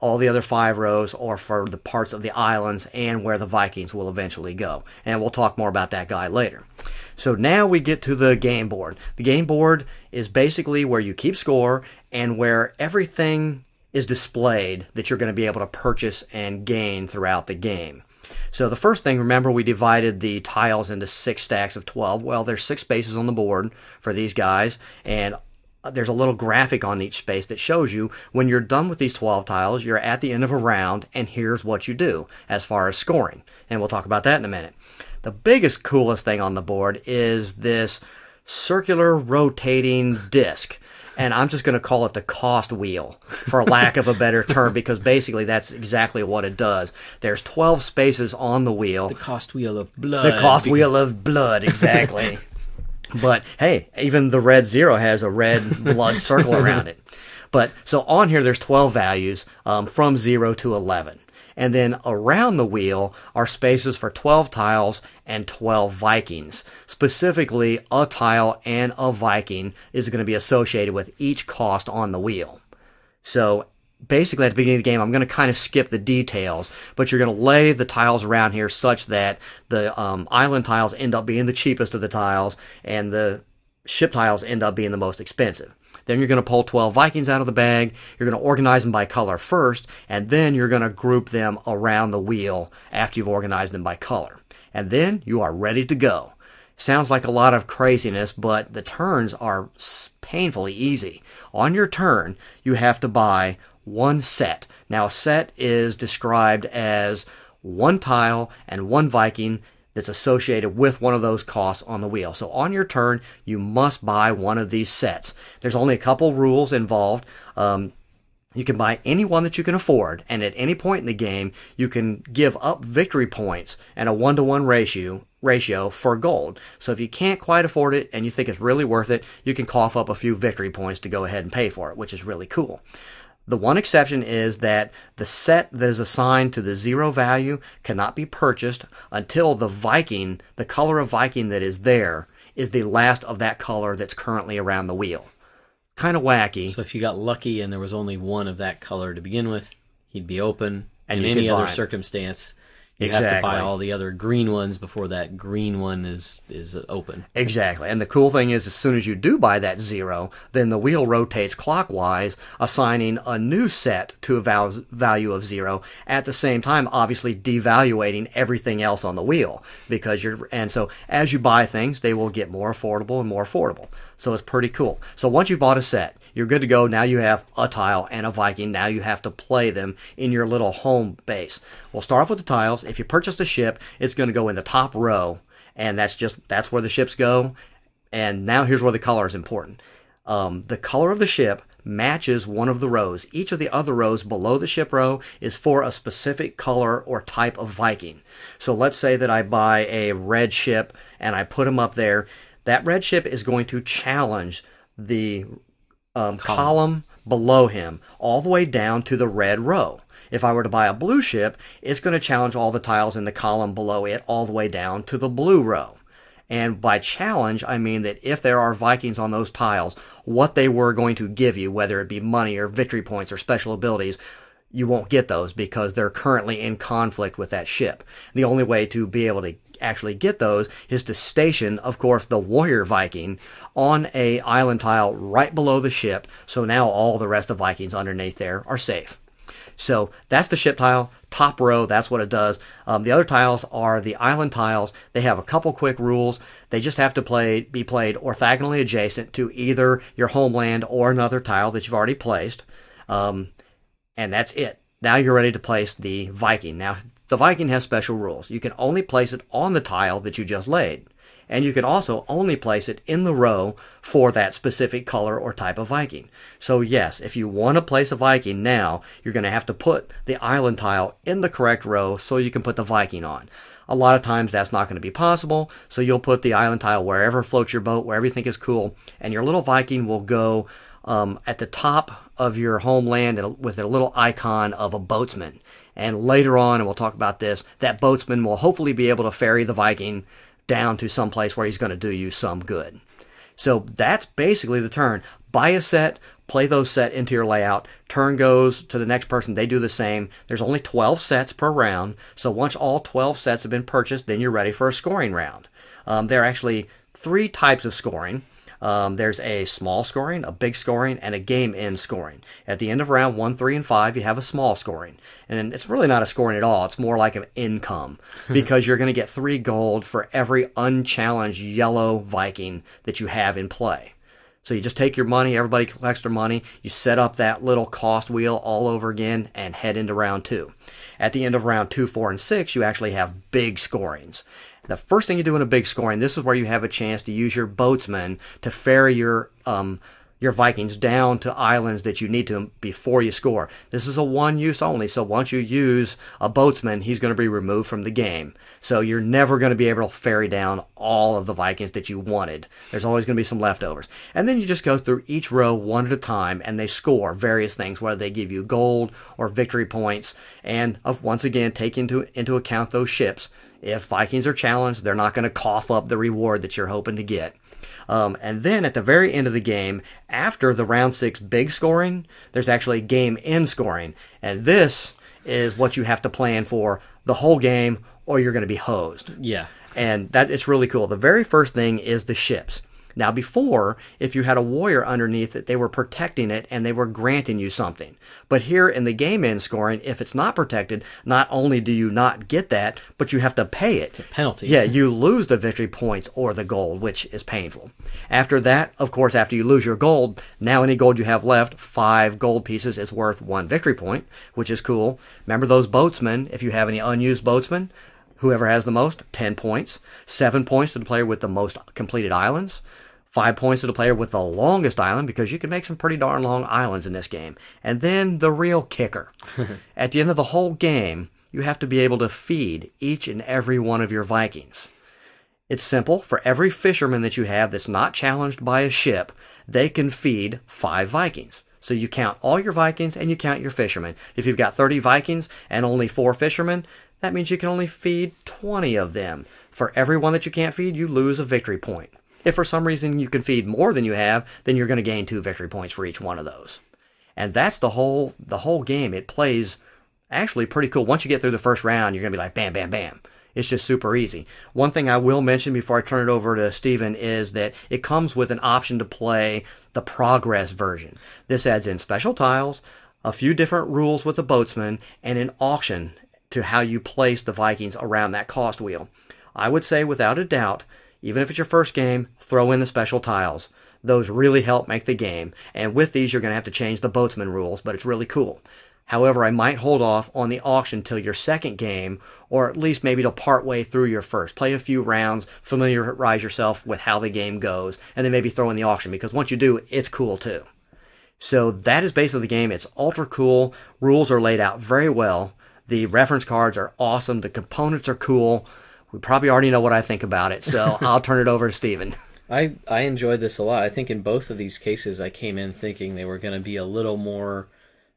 All the other five rows are for the parts of the islands and where the Vikings will eventually go. And we'll talk more about that guy later. So now we get to the game board. The game board is basically where you keep score and where everything is displayed that you're going to be able to purchase and gain throughout the game. So the first thing, remember we divided the tiles into six stacks of 12. Well, there's six spaces on the board for these guys, and uh, there's a little graphic on each space that shows you when you're done with these 12 tiles, you're at the end of a round, and here's what you do as far as scoring. And we'll talk about that in a minute. The biggest, coolest thing on the board is this circular rotating disc and I'm just going to call it the cost wheel for lack of a better term [LAUGHS] because basically that's exactly what it does. There's 12 spaces on the wheel. The cost wheel of blood. The cost wheel of blood, exactly. [LAUGHS] but hey, even the red zero has a red blood circle around it. [LAUGHS] But so on here, there's 12 values um, from 0 to 11. And then around the wheel are spaces for 12 tiles and 12 Vikings. Specifically, a tile and a Viking is going to be associated with each cost on the wheel. So basically at the beginning of the game, I'm going to kind of skip the details, but you're going to lay the tiles around here such that the um, island tiles end up being the cheapest of the tiles and the ship tiles end up being the most expensive. Then you're going to pull 12 Vikings out of the bag. You're going to organize them by color first, and then you're going to group them around the wheel after you've organized them by color. And then you are ready to go. Sounds like a lot of craziness, but the turns are painfully easy. On your turn, you have to buy one set. Now, a set is described as one tile and one Viking that's associated with one of those costs on the wheel. So on your turn, you must buy one of these sets. There's only a couple rules involved. Um, you can buy any one that you can afford, and at any point in the game, you can give up victory points and a one to one ratio ratio for gold. So if you can't quite afford it and you think it's really worth it, you can cough up a few victory points to go ahead and pay for it, which is really cool. The one exception is that the set that is assigned to the zero value cannot be purchased until the Viking, the color of Viking that is there, is the last of that color that's currently around the wheel. Kind of wacky. So if you got lucky and there was only one of that color to begin with, he'd be open. And in any other circumstance, you exactly. have to buy all the other green ones before that green one is is open. Exactly. And the cool thing is, as soon as you do buy that zero, then the wheel rotates clockwise, assigning a new set to a val- value of zero. At the same time, obviously devaluating everything else on the wheel because you're. And so as you buy things, they will get more affordable and more affordable. So it's pretty cool. So once you bought a set, you're good to go. Now you have a tile and a Viking. Now you have to play them in your little home base. We'll start off with the tiles. If you purchased a ship, it's going to go in the top row, and that's just that's where the ships go. And now here's where the color is important. Um, the color of the ship matches one of the rows. Each of the other rows below the ship row is for a specific color or type of Viking. So let's say that I buy a red ship and I put them up there. That red ship is going to challenge the um, column. column below him all the way down to the red row. If I were to buy a blue ship, it's going to challenge all the tiles in the column below it all the way down to the blue row. And by challenge, I mean that if there are Vikings on those tiles, what they were going to give you, whether it be money or victory points or special abilities, you won't get those because they're currently in conflict with that ship. The only way to be able to actually get those is to station, of course, the warrior Viking on a island tile right below the ship. So now all the rest of Vikings underneath there are safe. So that's the ship tile, top row. That's what it does. Um, the other tiles are the island tiles. They have a couple quick rules. They just have to play be played orthogonally adjacent to either your homeland or another tile that you've already placed. Um, and that's it. Now you're ready to place the Viking. Now the Viking has special rules. You can only place it on the tile that you just laid. And you can also only place it in the row for that specific color or type of Viking. So yes, if you want to place a Viking now, you're going to have to put the island tile in the correct row so you can put the Viking on. A lot of times that's not going to be possible, so you'll put the island tile wherever floats your boat, wherever you think is cool, and your little Viking will go um, at the top of your homeland with a little icon of a boatsman. And later on, and we'll talk about this, that boatsman will hopefully be able to ferry the Viking down to some place where he's going to do you some good. So that's basically the turn. Buy a set, play those set into your layout. Turn goes to the next person. They do the same. There's only 12 sets per round. So once all 12 sets have been purchased, then you're ready for a scoring round. Um, there are actually three types of scoring. Um, there's a small scoring, a big scoring, and a game end scoring. At the end of round one, three, and five, you have a small scoring. And it's really not a scoring at all. It's more like an income [LAUGHS] because you're going to get three gold for every unchallenged yellow Viking that you have in play. So you just take your money, everybody collects their money, you set up that little cost wheel all over again and head into round two. At the end of round two, four, and six, you actually have big scorings. The first thing you do in a big scoring, this is where you have a chance to use your boatsman to ferry your um, your Vikings down to islands that you need to before you score. This is a one use only, so once you use a boatsman, he's going to be removed from the game. So you're never going to be able to ferry down all of the Vikings that you wanted. There's always going to be some leftovers. And then you just go through each row one at a time and they score various things, whether they give you gold or victory points. And of once again, take into, into account those ships. If Vikings are challenged, they're not going to cough up the reward that you're hoping to get. Um, and then at the very end of the game, after the round six big scoring, there's actually game end scoring. And this is what you have to plan for the whole game or you're going to be hosed. Yeah. And that it's really cool. The very first thing is the ships. Now, before, if you had a warrior underneath it, they were protecting it and they were granting you something. But here in the game end scoring, if it's not protected, not only do you not get that, but you have to pay it. It's a penalty. Yeah, you lose the victory points or the gold, which is painful. After that, of course, after you lose your gold, now any gold you have left, five gold pieces, is worth one victory point, which is cool. Remember those boatsmen, if you have any unused boatsmen, whoever has the most, 10 points. 7 points to the player with the most completed islands. Five points to the player with the longest island because you can make some pretty darn long islands in this game. And then the real kicker. [LAUGHS] At the end of the whole game, you have to be able to feed each and every one of your Vikings. It's simple. For every fisherman that you have that's not challenged by a ship, they can feed five Vikings. So you count all your Vikings and you count your fishermen. If you've got 30 Vikings and only four fishermen, that means you can only feed 20 of them. For every one that you can't feed, you lose a victory point. If for some reason you can feed more than you have, then you're going to gain two victory points for each one of those. And that's the whole the whole game. It plays actually pretty cool. Once you get through the first round, you're going to be like bam bam bam. It's just super easy. One thing I will mention before I turn it over to Steven is that it comes with an option to play the progress version. This adds in special tiles, a few different rules with the boatsman, and an auction to how you place the Vikings around that cost wheel. I would say without a doubt even if it's your first game, throw in the special tiles. Those really help make the game. And with these, you're going to have to change the boatsman rules, but it's really cool. However, I might hold off on the auction till your second game, or at least maybe to part way through your first. Play a few rounds, familiarize yourself with how the game goes, and then maybe throw in the auction because once you do, it's cool too. So that is basically the game. It's ultra cool. Rules are laid out very well. The reference cards are awesome. The components are cool we probably already know what I think about it, so [LAUGHS] I'll turn it over to Steven. I, I enjoyed this a lot. I think in both of these cases, I came in thinking they were going to be a little more,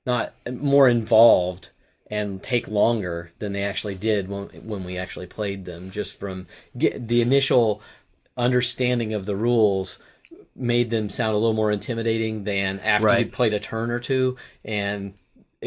not more involved and take longer than they actually did when, when we actually played them. Just from the initial understanding of the rules made them sound a little more intimidating than after right. you played a turn or two. And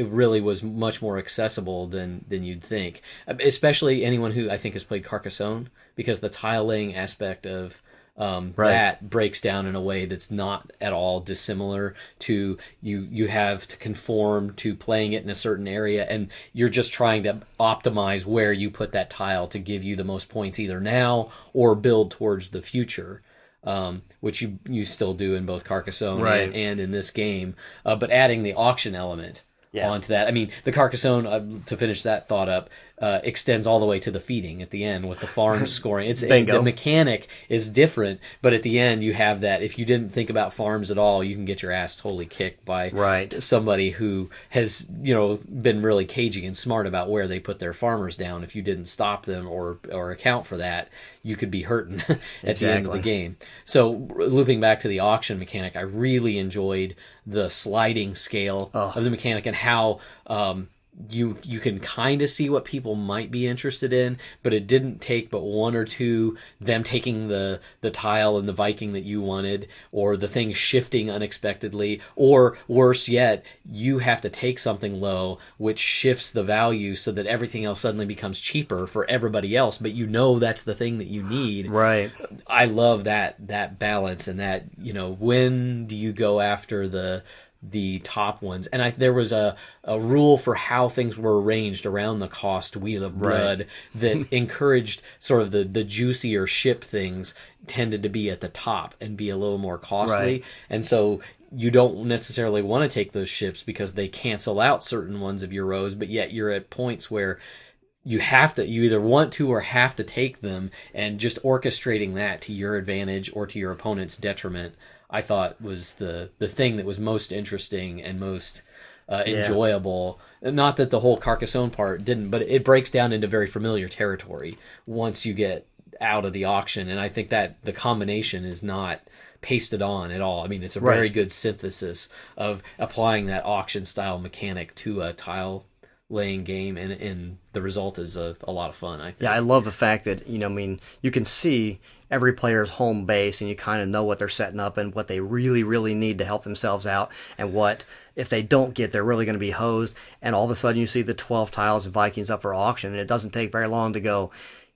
it really was much more accessible than than you'd think. Especially anyone who I think has played Carcassonne, because the tile laying aspect of um, right. that breaks down in a way that's not at all dissimilar to you. You have to conform to playing it in a certain area, and you're just trying to optimize where you put that tile to give you the most points either now or build towards the future. Um, which you you still do in both Carcassonne right. and, and, in this game, uh, but adding the auction element Yeah. onto that. I mean, the Carcassonne, uh, to finish that thought up, uh, extends all the way to the feeding at the end with the farm [LAUGHS] scoring. It's Bingo. the mechanic is different, but at the end you have that. If you didn't think about farms at all, you can get your ass totally kicked by Right. somebody who has you know been really cagey and smart about where they put their farmers down. If you didn't stop them or or account for that, you could be hurting [LAUGHS] at the end of the game. So looping back to the auction mechanic, I really enjoyed the sliding scale of the mechanic and how um, you you can kind of see what people might be interested in, but it didn't take but one or two them taking the the tile and the Viking that you wanted, or the thing shifting unexpectedly, or worse yet, you have to take something low, which shifts the value so that everything else suddenly becomes cheaper for everybody else, but you know that's the thing that you need. Right. I love that that balance and that you know when do you go after the the top ones. And I there was a a rule for how things were arranged around the cost wheel of blood that [LAUGHS] encouraged sort of the the juicier ship things tended to be at the top and be a little more costly. Right. and so you don't necessarily want to take those ships because they cancel out certain ones of your rows but yet you're at points where you have to you either want to or have to take them and just orchestrating that to your advantage or to your opponent's detriment i thought was the the thing that was most interesting and most uh, enjoyable. Not that the whole carcassonne part didn't but it breaks down into very familiar territory once you get out of the auction and i think that the combination is not pasted on at all. I mean it's a very good synthesis of applying that auction style mechanic to a tile laying game and, and the result is a, a lot of fun i think Yeah, I love the fact that you know, I mean, you can see every player's home base, and you kind of know what they're setting up and what they really, really need to help themselves out, and what if they don't get, they're really going to be hosed. And all of a sudden, you see the twelve tiles of Vikings up for auction, and it doesn't take very long to go.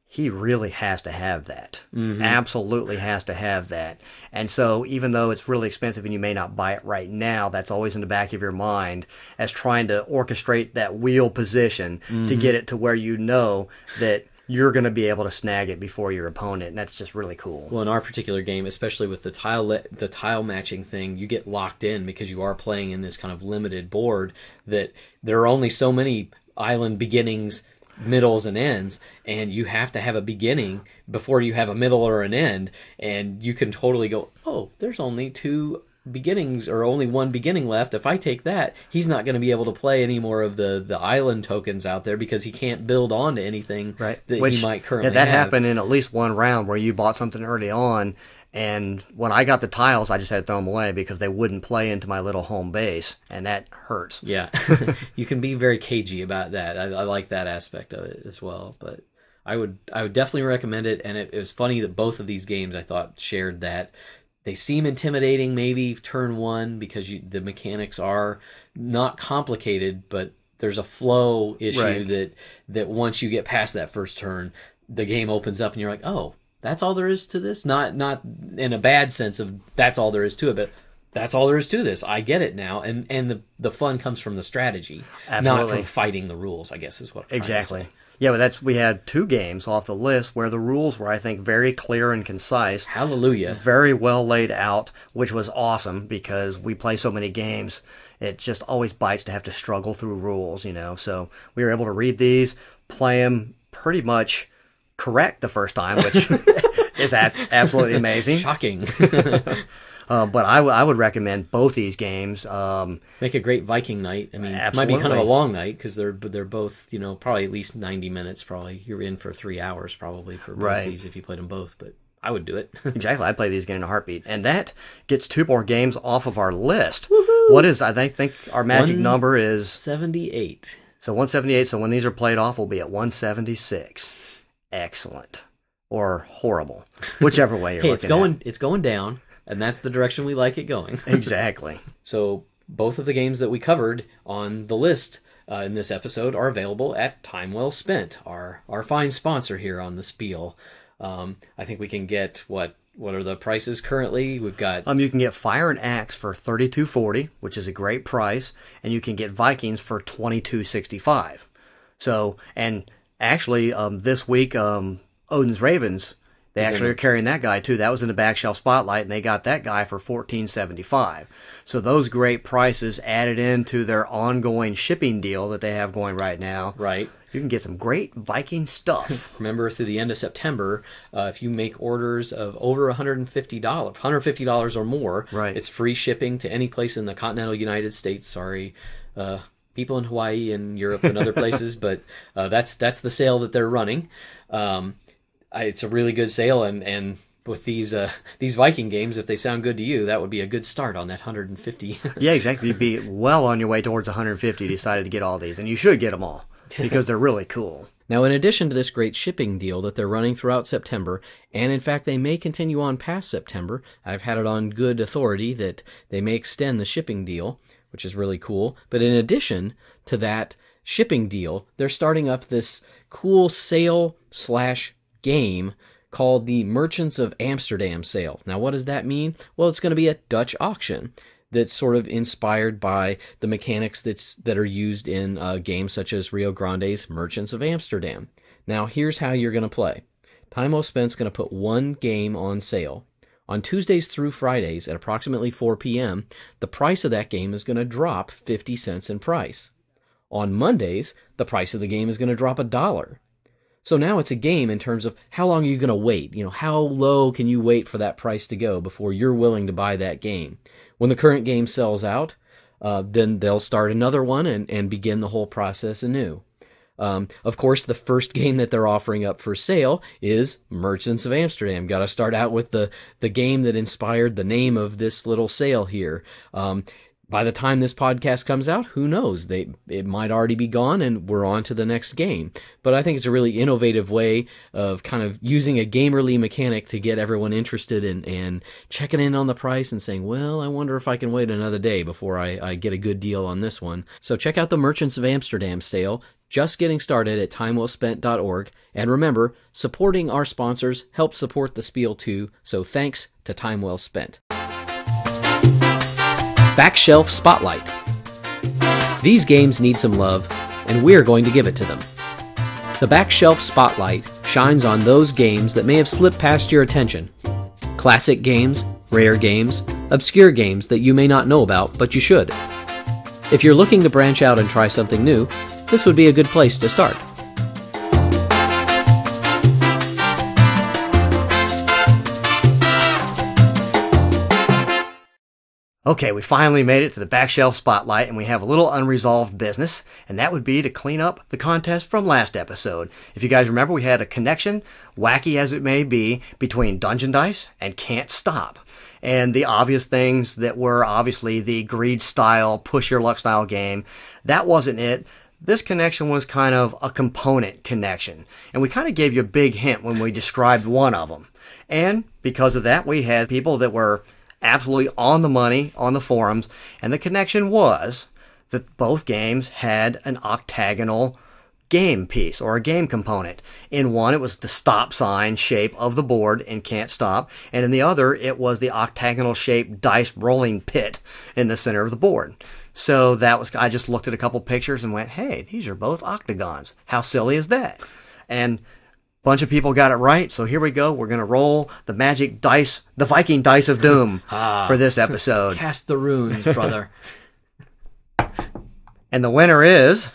He really has to have that. Mm-hmm. Absolutely has to have that. And so, even though it's really expensive and you may not buy it right now, that's always in the back of your mind as trying to orchestrate that wheel position to mm-hmm. get it to where you know that you're going to be able to snag it before your opponent, and that's just really cool. Well, in our particular game, especially with the tile le- the tile matching thing, you get locked in because you are playing in this kind of limited board that there are only so many island beginnings, middles, and ends, and you have to have a beginning before you have a middle or an end, and you can totally go, oh, there's only two beginnings or only one beginning left if i take that he's not going to be able to play any more of the the island tokens out there because he can't build on to anything right? that Which, he might currently yeah, that have. happened in at least one round where you bought something early on, and when I got the tiles, I just had to throw them away because they wouldn't play into my little home base, and that hurts. Yeah, [LAUGHS] you can be very cagey about that. I, I like that aspect of it as well. But I would, I would definitely recommend it. And it, it was funny that both of these games I thought shared that. They seem intimidating, maybe turn one because you, the mechanics are not complicated, but there's a flow issue Right. that that once you get past that first turn, the game opens up and you're like, oh, that's all there is to this. Not not in a bad sense of that's all there is to it, but that's all there is to this. I get it now, and and the the fun comes from the strategy, not from fighting the rules. I guess is what I'm Exactly. Yeah, but that's we had two games off the list where the rules were, I think, very clear and concise. Hallelujah. very well laid out, which was awesome because we play so many games. It just always bites to have to struggle through rules, you know. So we were able to read these, play them pretty much correct the first time, which [LAUGHS] is absolutely amazing. Shocking. [LAUGHS] Uh, but I, w- I would recommend both these games. Um, Make a great Viking night. I mean, it might be kind of a long night because they're they're both you know probably at least ninety minutes. Probably you're in for three hours probably for both Right. these if you played them both. But I would do it. [LAUGHS] exactly, I'd play these again in a heartbeat. And that gets two more games off of our list. What is, I think, our magic number is Seventy eight. So 178. So when these are played off, we'll be at 176. Excellent or horrible, [LAUGHS] whichever way you're Hey, looking. it's going it's going down, and that's the direction we like it going. [LAUGHS] Exactly. So both of the games that we covered on the list uh, in this episode are available at Time Well Spent, our our fine sponsor here on the Spiel. Um, I think we can get what what are the prices currently? We've got Um, you can get Fire and Axe for 32.40, which is a great price, and you can get Vikings for 22.65. So, and actually, um, this week, um, Odin's Ravens They Is actually are carrying that guy too. That was in the back shelf spotlight, and they got that guy for fourteen seventy five. So those great prices added into their ongoing shipping deal that they have going right now. Right. You can get some great Viking stuff. [LAUGHS] Remember, through the end of September, uh, if you make orders of over $150, $150 or more, Right. it's free shipping to any place in the continental United States. Sorry, uh, people in Hawaii and Europe and other [LAUGHS] places, but uh, that's that's the sale that they're running. Um, it's a really good sale, and and with these uh, [LAUGHS] these Viking games, if they sound good to you, that would be a good start on that 150. [LAUGHS] yeah, exactly. You'd be well on your way towards 150. Decided to get all these, and you should get them all because they're really cool. [LAUGHS] Now, in addition to this great shipping deal that they're running throughout September, and in fact they may continue on past September, I've had it on good authority that they may extend the shipping deal, which is really cool. But in addition to that shipping deal, they're starting up this cool sale slash game called the Merchants of Amsterdam sale. Now, what does that mean? Well, it's going to be a Dutch auction that's sort of inspired by the mechanics that's that are used in uh, games such as Rio Grande's Merchants of Amsterdam. Now, here's how you're going to play. Time Well Spent's going to put one game on sale. On Tuesdays through Fridays at approximately 4 p.m., the price of that game is going to drop 50 cents in price. On Mondays, the price of the game is going to drop a dollar. So now it's a game in terms of how long are you going to wait? You know, how low can you wait for that price to go before you're willing to buy that game? When the current game sells out, uh, then they'll start another one and, and begin the whole process anew. Um, of course, the first [LAUGHS] game that they're offering up for sale is Merchants of Amsterdam. Got to start out with the the game that inspired the name of this little sale here. Um, by the time this podcast comes out, who knows? They it might already be gone, and we're on to the next game. But I think it's a really innovative way of kind of using a gamerly mechanic to get everyone interested in and checking in on the price and saying, "Well, I wonder if I can wait another day before I, I get a good deal on this one." So check out the Merchants of Amsterdam sale. Just getting started at timewellspent.org. And remember, supporting our sponsors helps support the Spiel too. So thanks to Time Well Spent. Back Shelf Spotlight. These games need some love, and we're going to give it to them. The Back Shelf Spotlight shines on those games that may have slipped past your attention. Classic games, rare games, obscure games that you may not know about, but you should. If you're looking to branch out and try something new, this would be a good place to start. Okay, we finally made it to the back shelf spotlight, and we have a little unresolved business, and that would be to clean up the contest from last episode. If you guys remember, we had a connection, wacky as it may be, between Dungeon Dice and Can't Stop. And the obvious things that were obviously the greed style, push your luck style game, that wasn't it. This connection was kind of a component connection. And we kind of gave you a big hint when we described one of them. And because of that, we had people that were absolutely on the money on the forums, and the connection was that both games had an octagonal game piece or a game component. In one, it was the stop sign shape of the board and can't stop, and in the other, it was the octagonal shaped dice rolling pit in the center of the board. So that was, I just looked at a couple pictures and went, hey, these are both octagons. How silly is that? And bunch of people got it right. So here we go. We're going to roll the magic dice, the Viking dice of doom [LAUGHS] ah. for this episode. Cast the runes, brother. [LAUGHS] And the winner is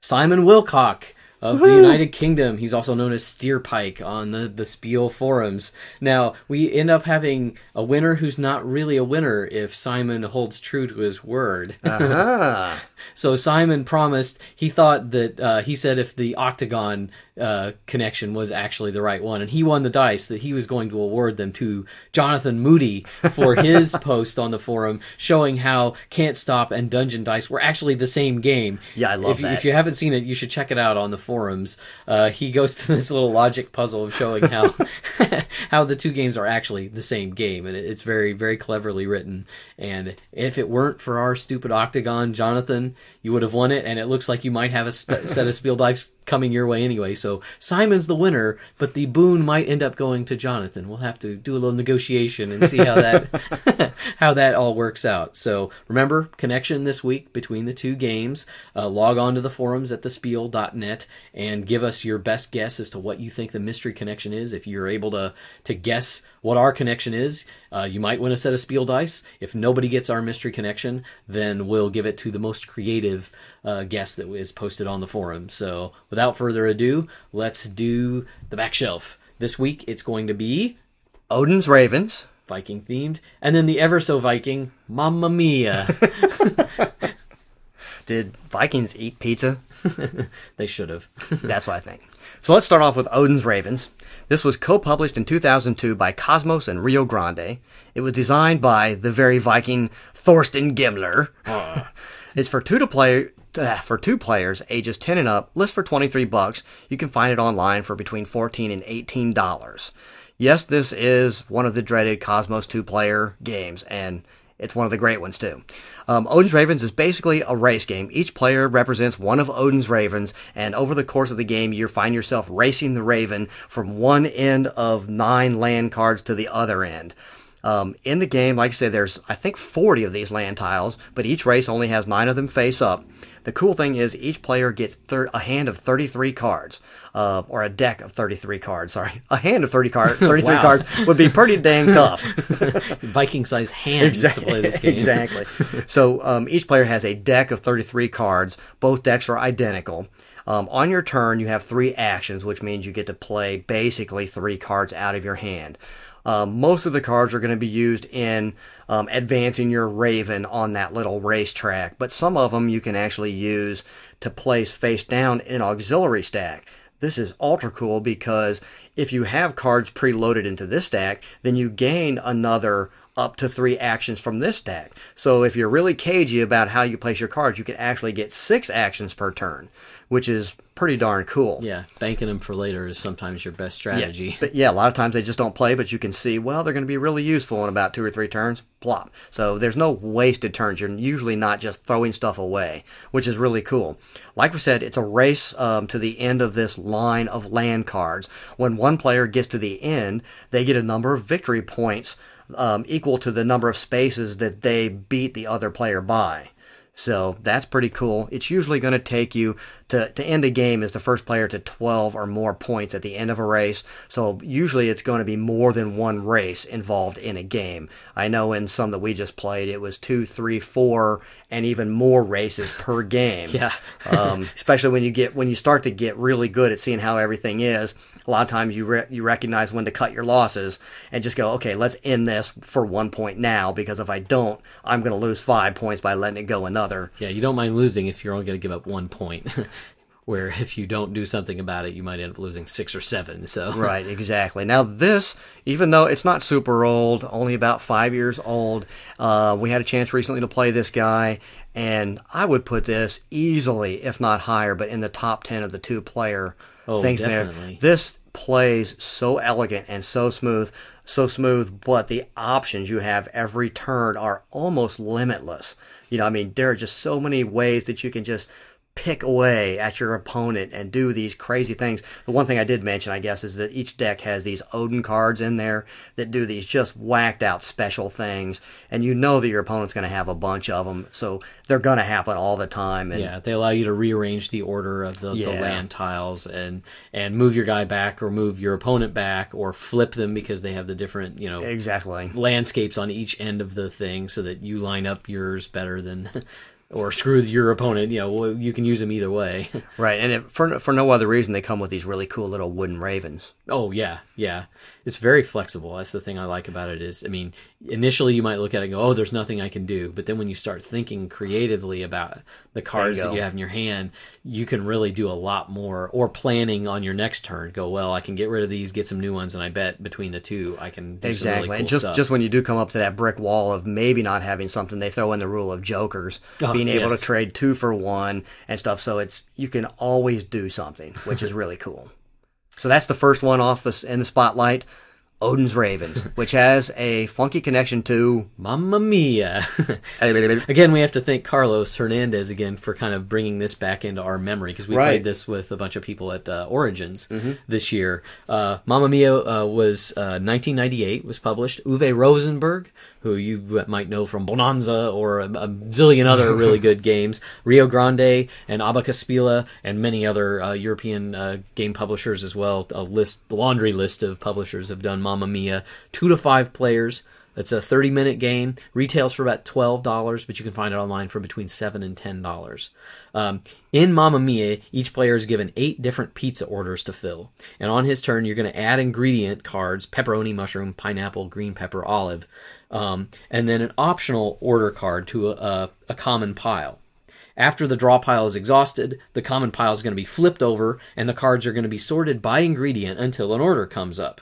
Simon Wilcock of the United Kingdom. He's also known as Steerpike on the, the Spiel forums. Now, we end up having a winner who's not really a winner if Simon holds true to his word. ah, [LAUGHS] So Simon promised, he thought that, uh, he said if the octagon uh, connection was actually the right one, and he won the dice, that he was going to award them to Jonathan Moody for [LAUGHS] his post on the forum showing how Can't Stop and Dungeon Dice were actually the same game. Yeah, I love if, that. If you haven't seen it, you should check it out on the forums. Uh, he goes to this little logic puzzle of showing how [LAUGHS] [LAUGHS] how the two games are actually the same game, and it's very very cleverly written. And if it weren't for our stupid octagon, Jonathan, you would have won it. And it looks like you might have a sp- set of Spiel dice coming your way anyway. So Simon's the winner, but the boon might end up going to Jonathan. We'll have to do a little negotiation and see how that [LAUGHS] how that all works out. So remember, connection this week between the two games. Uh, log on to the forums at thespiel.net and give us your best guess as to what you think the mystery connection is. If you're able to to guess what our connection is, uh, you might win a set of Spiel dice. If nobody gets our mystery connection, then we'll give it to the most creative uh, guest that is posted on the forum. So without further ado, let's do the back shelf. This week it's going to be Odin's Ravens. Viking themed, and then the ever so Viking Mamma Mia. [LAUGHS] Did Vikings eat pizza? [LAUGHS] they should have. That's what I think. [LAUGHS] So let's start off with Odin's Ravens. This was co-published in 2002 by Kosmos and Rio Grande. It was designed by the very Viking Thorsten Gimmler. [LAUGHS] it's for two to play uh, for two players ages 10 and up. List for 23 bucks. You can find it online for between 14 and 18 dollars. Yes, this is one of the dreaded Kosmos two-player games, and it's one of the great ones too. Um, Odin's Ravens is basically a race game. Each player represents one of Odin's ravens, and over the course of the game, you find yourself racing the raven from one end of nine land cards to the other end. Um, in the game, like I said, there's I think 40 of these land tiles, but each race only has nine of them face up. The cool thing is each player gets thir- a hand of 33 cards, uh, or a deck of 33 cards. Sorry, a hand of 30 cards, [LAUGHS] 33 Wow. cards would be pretty dang tough. [LAUGHS] Viking sized hands to play this game. exactly. So um, each player has a deck of 33 cards. Both decks are identical. Um, on your turn, you have three actions, which means you get to play basically three cards out of your hand. Um, most of the cards are going to be used in um, advancing your Raven on that little racetrack, but some of them you can actually use to place face down in an auxiliary stack. This is ultra cool because if you have cards preloaded into this stack, then you gain another up to three actions from this stack. So if you're really cagey about how you place your cards, you can actually get six actions per turn, which is pretty darn cool. Yeah, banking them for later is sometimes your best strategy. Yeah, but yeah, a lot of times they just don't play, but you can see, well, they're going to be really useful in about two or three turns. Plop. So there's no wasted turns. You're usually not just throwing stuff away, which is really cool. Like we said, it's a race um, to the end of this line of land cards. When one player gets to the end, they get a number of victory points um, equal to the number of spaces that they beat the other player by. So that's pretty cool. It's usually going to take you to, to end a game is the first player to 12 or more points at the end of a race. So usually it's going to be more than one race involved in a game. I know in some that we just played, it was two, three, four, and even more races per game. Yeah. [LAUGHS] um, especially when you get when you start to get really good at seeing how everything is. A lot of times you re- you recognize when to cut your losses and just go, okay, let's end this for one point now because if I don't, I'm going to lose five points by letting it go another. Yeah, you don't mind losing if you're only going to give up one point. [LAUGHS] Where if you don't do something about it, you might end up losing six or seven. So Right, exactly. Now this, even though it's not super old, only about five years old, uh, we had a chance recently to play this guy, and I would put this easily, if not higher, but in the top ten of the two player Oh, things there. definitely. This plays so elegant and so smooth, so smooth, but the options you have every turn are almost limitless. You know, I mean, there are just so many ways that you can just pick away at your opponent and do these crazy things. The one thing I did mention, I guess, is that each deck has these Odin cards in there that do these just whacked out special things, and you know that your opponent's going to have a bunch of them, so they're going to happen all the time. And yeah, they allow you to rearrange the order of the, the land tiles and and move your guy back or move your opponent back or flip them because they have the different you know exactly. landscapes on each end of the thing so that you line up yours better than [LAUGHS] or screw your opponent. You know, you can use them either way. Right, and if, for for no other reason, they come with these really cool little wooden ravens. Oh yeah, yeah. It's very flexible. That's the thing I like about it is I mean, initially you might look at it and go, "Oh, there's nothing I can do." But then when you start thinking creatively about the cards go. that you have in your hand, you can really do a lot more or planning on your next turn. Go, "Well, I can get rid of these, get some new ones, and I bet between the two I can do Exactly, some really cool and just stuff." just when you do come up to that brick wall of maybe not having something, they throw in the rule of jokers, Oh, being able yes. to trade two for one and stuff. So it's you can always do something, which is really cool. So that's the first one off the in the spotlight. Odin's Ravens, [LAUGHS] which has a funky connection to. Mamma mia! [LAUGHS] again, we have to thank Carlos Hernandez again for kind of bringing this back into our memory because we Right. played this with a bunch of people at uh, Origins this year. Uh, Mamma Mia uh, was uh, 1998 was published. Uwe Rosenberg, who you might know from Bohnanza or a, a zillion other really [LAUGHS] good games, Rio Grande and Abacusspiele and many other uh, European uh, game publishers as well. A list, the laundry list of publishers have done Mamma Mia. Two to five players. It's a 30 minute game. Retails for about $12, but you can find it online for between 7 and $10. Um, in Mamma Mia, each player is given eight different pizza orders to fill. And on his turn, you're going to add ingredient cards pepperoni, mushroom, pineapple, green pepper, olive, um, and then an optional order card to a, a, common pile. After the draw pile is exhausted, the common pile is going to be flipped over, and the cards are going to be sorted by ingredient until an order comes up.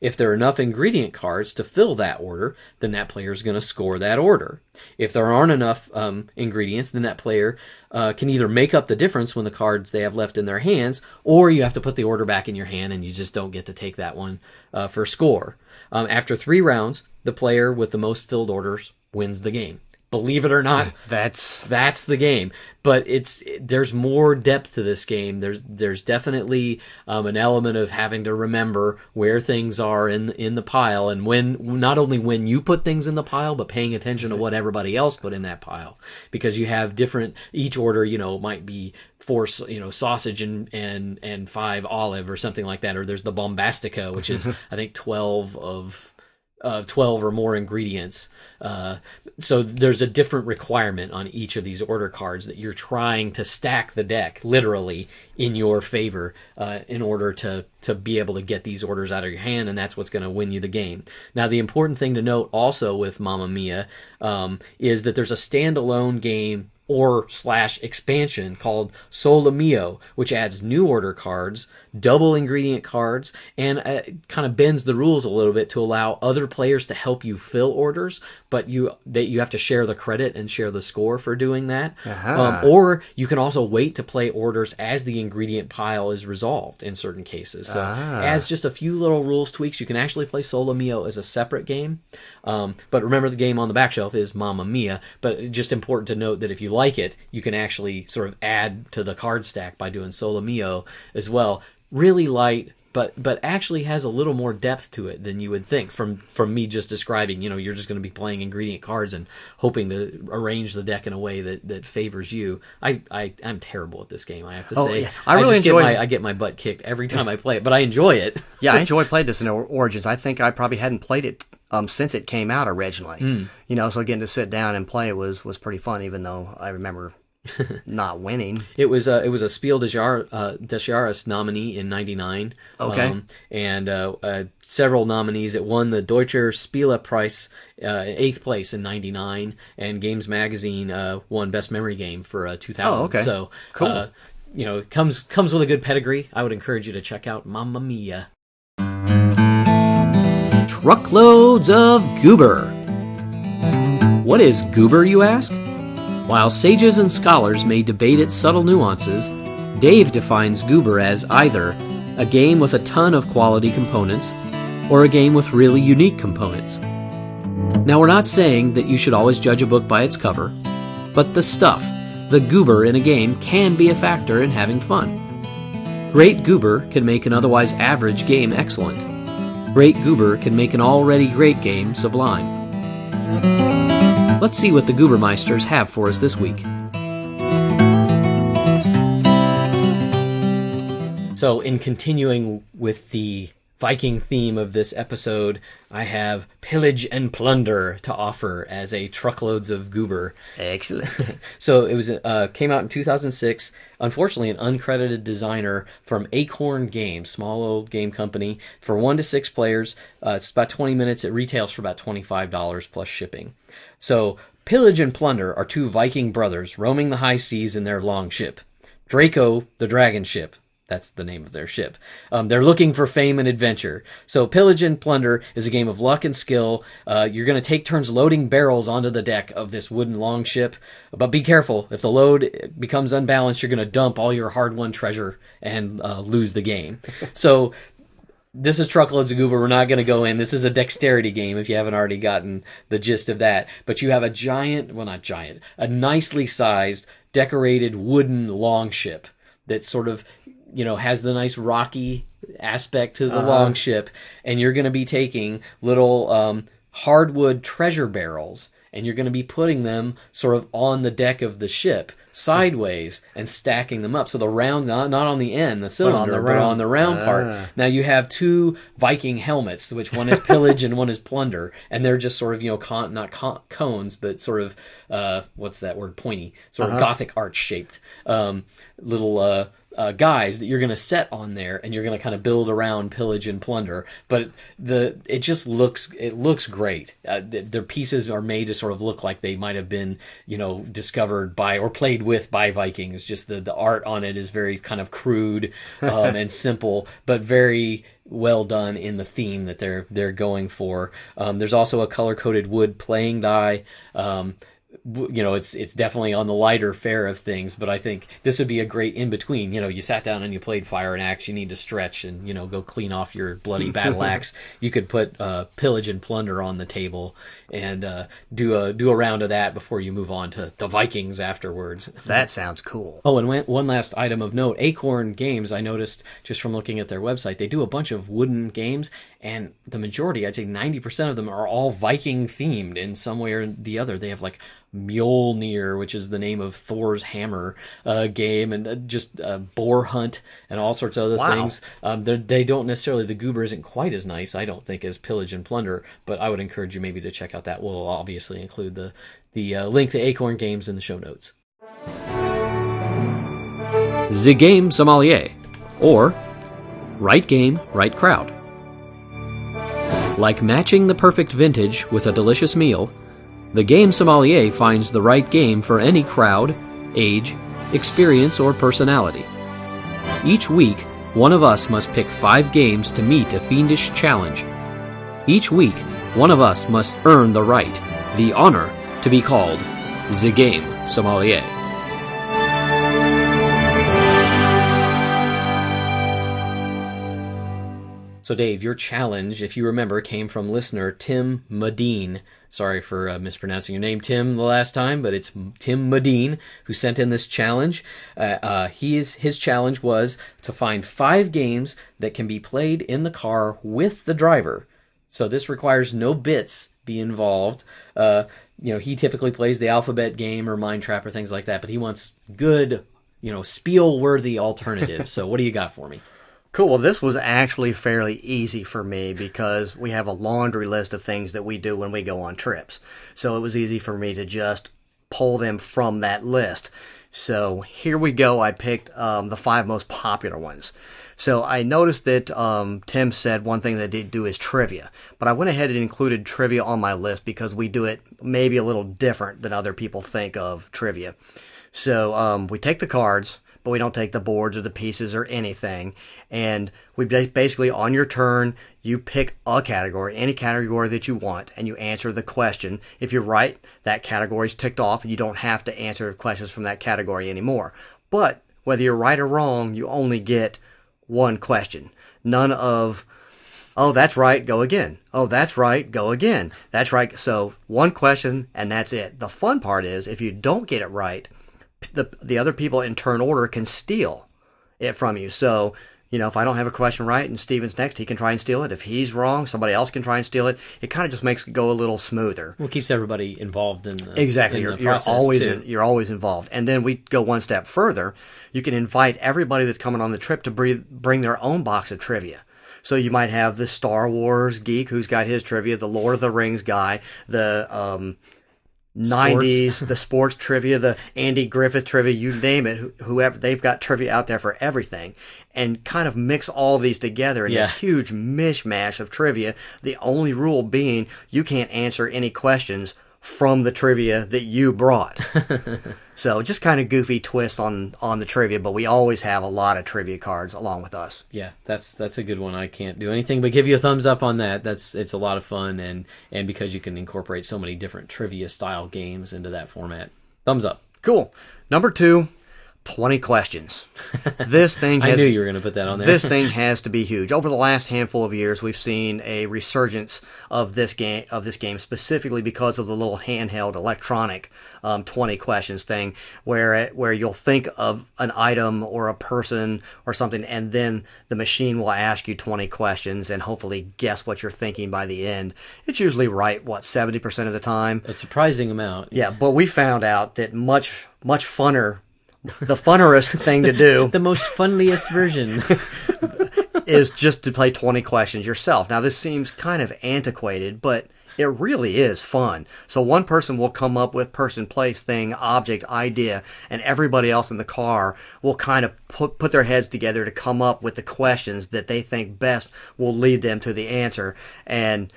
If there are enough ingredient cards to fill that order, then that player is going to score that order. If there aren't enough um, ingredients, then that player uh, can either make up the difference when the cards they have left in their hands, or you have to put the order back in your hand and you just don't get to take that one uh, for score. Um, after three rounds, the player with the most filled orders wins the game. Believe it or not, [LAUGHS] That's that's the game. But it's there's more depth to this game. There's there's definitely um, an element of having to remember where things are in in the pile, and when not only when you put things in the pile, but paying attention to what everybody else put in that pile, because you have different each order. You know, might be four you know sausage and and and five olive or something like that, or there's the bombastica, which is [LAUGHS] I think twelve of uh, 12 or more ingredients. Uh, so there's a different requirement on each of these order cards that you're trying to stack the deck literally in your favor uh, in order to, to be able to get these orders out of your hand, and that's what's going to win you the game. Now, the important thing to note also with Mamma Mia um, is that there's a standalone game or slash expansion called Solo Mio, which adds new order cards, double ingredient cards, and uh, kind of bends the rules a little bit to allow other players to help you fill orders, but you that you have to share the credit and share the score for doing that. Um, or you can also wait to play orders as the ingredient pile is resolved in certain cases. So as just a few little rules tweaks, you can actually play Solo Mio as a separate game. Um, but remember, the game on the back shelf is Mamma Mia. But just important to note that if you like it, you can actually sort of add to the card stack by doing Solo Mio as well. Really light, but but actually has a little more depth to it than you would think from from me just describing. You know, you're just going to be playing ingredient cards and hoping to arrange the deck in a way that, that favors you. I, I I'm terrible at this game. I have to Oh, say. yeah. I really just enjoy- get my I get my butt kicked every time I play it, but I enjoy it. [LAUGHS] yeah, I [LAUGHS] enjoyed playing this in Origins. I think I probably hadn't played it um, since it came out originally. Hmm. You know, so getting to sit down and play it was was pretty fun. Even though I remember [LAUGHS] not winning. It was a it was a Spiel des Jahres, uh, des Jahres nominee in '99. Okay. and uh, uh, several nominees. It won the Deutscher Spiele Prize, uh, eighth place in '99, and Games Magazine uh, won Best Memory Game for uh, 2000. Oh, okay. So Cool. Uh, you know, comes comes with a good pedigree. I would encourage you to check out Mamma Mia. Truckloads of goober. What is goober, you ask? While sages and scholars may debate its subtle nuances, Dave defines Goober as either a game with a ton of quality components or a game with really unique components. Now, we're not saying that you should always judge a book by its cover, but the stuff, the goober in a game, can be a factor in having fun. Great goober can make an otherwise average game excellent. Great goober can make an already great game sublime. Let's see what the Goobermeisters have for us this week. So, in continuing with the Viking theme of this episode, I have pillage and plunder to offer as a truckloads of goober. Excellent. [LAUGHS] So it was uh, came out in 2006. Unfortunately, an uncredited designer from Acorn Games, small old game company, for one to six players. Uh, it's about 20 minutes. It retails for about $25 plus shipping. So pillage and plunder are two Viking brothers roaming the high seas in their longship. Draco, the dragon ship. That's the name of their ship. Um, they're looking for fame and adventure. So, Pillage and Plunder is a game of luck and skill. Uh, you're going to take turns loading barrels onto the deck of this wooden longship. But be careful. If the load becomes unbalanced, you're going to dump all your hard won treasure and uh, lose the game. [LAUGHS] so, this is truckloads of goober. We're not going to go in. This is a dexterity game if you haven't already gotten the gist of that. But you have a giant, well, not giant, a nicely sized, decorated wooden longship that sort of, you know, has the nice rocky aspect to the longship. And you're going to be taking little um, hardwood treasure barrels and you're going to be putting them sort of on the deck of the ship sideways and stacking them up. So the round, not, not on the end, the cylinder, but on the round, round. round part. Ah. Now you have two Viking helmets, which one is pillage and one is plunder, and they're just sort of you know con- not con- cones, but sort of uh, what's that word? Pointy, sort of Gothic arch shaped um, little. Uh, uh, guys that you're going to set on there, and you're going to kind of build around pillage and plunder. But the it just looks it looks great. Uh, th- their pieces are made to sort of look like they might have been you know discovered by or played with by Vikings. Just the the art on it is very kind of crude [LAUGHS] um, and simple, but very well done in the theme that they're they're going for. Um, there's also a color coded wood playing die. Um, you know, it's it's definitely on the lighter fare of things, but I think this would be a great in between. You know, you sat down and you played Fire and Axe, you need to stretch and you know go clean off your bloody [LAUGHS] battle axe. You could put uh, pillage and plunder on the table and uh, do a do a round of that before you move on to the Vikings afterwards. [LAUGHS] That sounds cool. Oh, and one- one last item of note: Acorn Games. I noticed just from looking at their website, they do a bunch of wooden games, and the majority, I'd say ninety percent of them, are all Viking themed in some way or the other. They have like Mjolnir, which is the name of Thor's hammer uh, game, and uh, just uh, Boar Hunt and all sorts of other Wow. things. Um, they don't necessarily the Goober isn't quite as nice, I don't think, as Pillage and Plunder. But I would encourage you maybe to check out that. We'll obviously include the the uh, link to Acorn Games in the show notes. The Game Sommelier, or Right Game, Right Crowd. Like matching the perfect vintage with a delicious meal, the Game Sommelier finds the right game for any crowd, age, experience, or personality. Each week, one of us must pick five games to meet a fiendish challenge. Each week, one of us must earn the right, the honor, to be called the Game Sommelier. So, Dave, your challenge, if you remember, came from listener Tim Medine. Sorry for uh, mispronouncing your name, Tim, the last time, but it's Tim Medine who sent in this challenge. Uh, uh, he is, his challenge was to find five games that can be played in the car with the driver. So this requires no bits be involved. Uh, you know, he typically plays the alphabet game or mind trap or things like that, but he wants good, you know, spiel worthy alternatives. so what do you got for me? Cool. Well, this was actually fairly easy for me because we have a laundry list of things that we do when we go on trips. So it was easy for me to just pull them from that list. So here we go. I picked um, the five most popular ones. So I noticed that um, Tim said one thing that they do is trivia, but I went ahead and included trivia on my list because we do it maybe a little different than other people think of trivia. So um, we take the cards, but we don't take the boards or the pieces or anything. And we basically, on your turn, you pick a category, any category that you want, and you answer the question. If you're right, that category is ticked off, and you don't have to answer questions from that category anymore. But whether you're right or wrong, you only get one question. None of Oh, that's right, go again. Oh, that's right, go again. That's right. So, one question and that's it. The fun part is if you don't get it right, the the other people in turn order can steal it from you. So, you know, if I don't have a question right and Steven's next, he can try and steal it. If he's wrong, somebody else can try and steal it. It kind of just makes it go a little smoother. Well, it keeps everybody involved in the Exactly. in You're, the you're always in, you're always involved. And then we go one step further. You can invite everybody that's coming on the trip to bring, bring their own box of trivia. So you might have the Star Wars geek who's got his trivia, the Lord of the Rings guy, the um, 90s, the sports trivia, the Andy Griffith trivia, you name it, whoever, they've got trivia out there for everything. And kind of mix all of these together in Yeah. this huge mishmash of trivia. The only rule being you can't answer any questions from the trivia that you brought. [LAUGHS] so just kind of goofy twist on on the trivia, but we always have a lot of trivia cards along with us. Yeah, that's that's a good one. I can't do anything but give you a thumbs up on that. That's it's a lot of fun and and because you can incorporate so many different trivia style games into that format. Thumbs up. Cool. Number two, 20 questions. [LAUGHS] This thing I has knew you were going to put that on there. this thing [LAUGHS] has to be huge. Over the last handful of years, we've seen a resurgence of this game of this game specifically because of the little handheld electronic um, twenty questions thing, where it, where you'll think of an item or a person or something, and then the machine will ask you twenty questions and hopefully guess what you're thinking by the end. It's usually right what seventy percent of the time. a surprising amount. Yeah, but we found out that much much funner. [LAUGHS] The funnerest thing to do The most funniest version. [LAUGHS] is just to play 20 questions yourself. Now, this seems kind of antiquated, but it really is fun. So, one person will come up with person, place, thing, object, idea, and everybody else in the car will kind of put, put their heads together to come up with the questions that they think best will lead them to the answer. And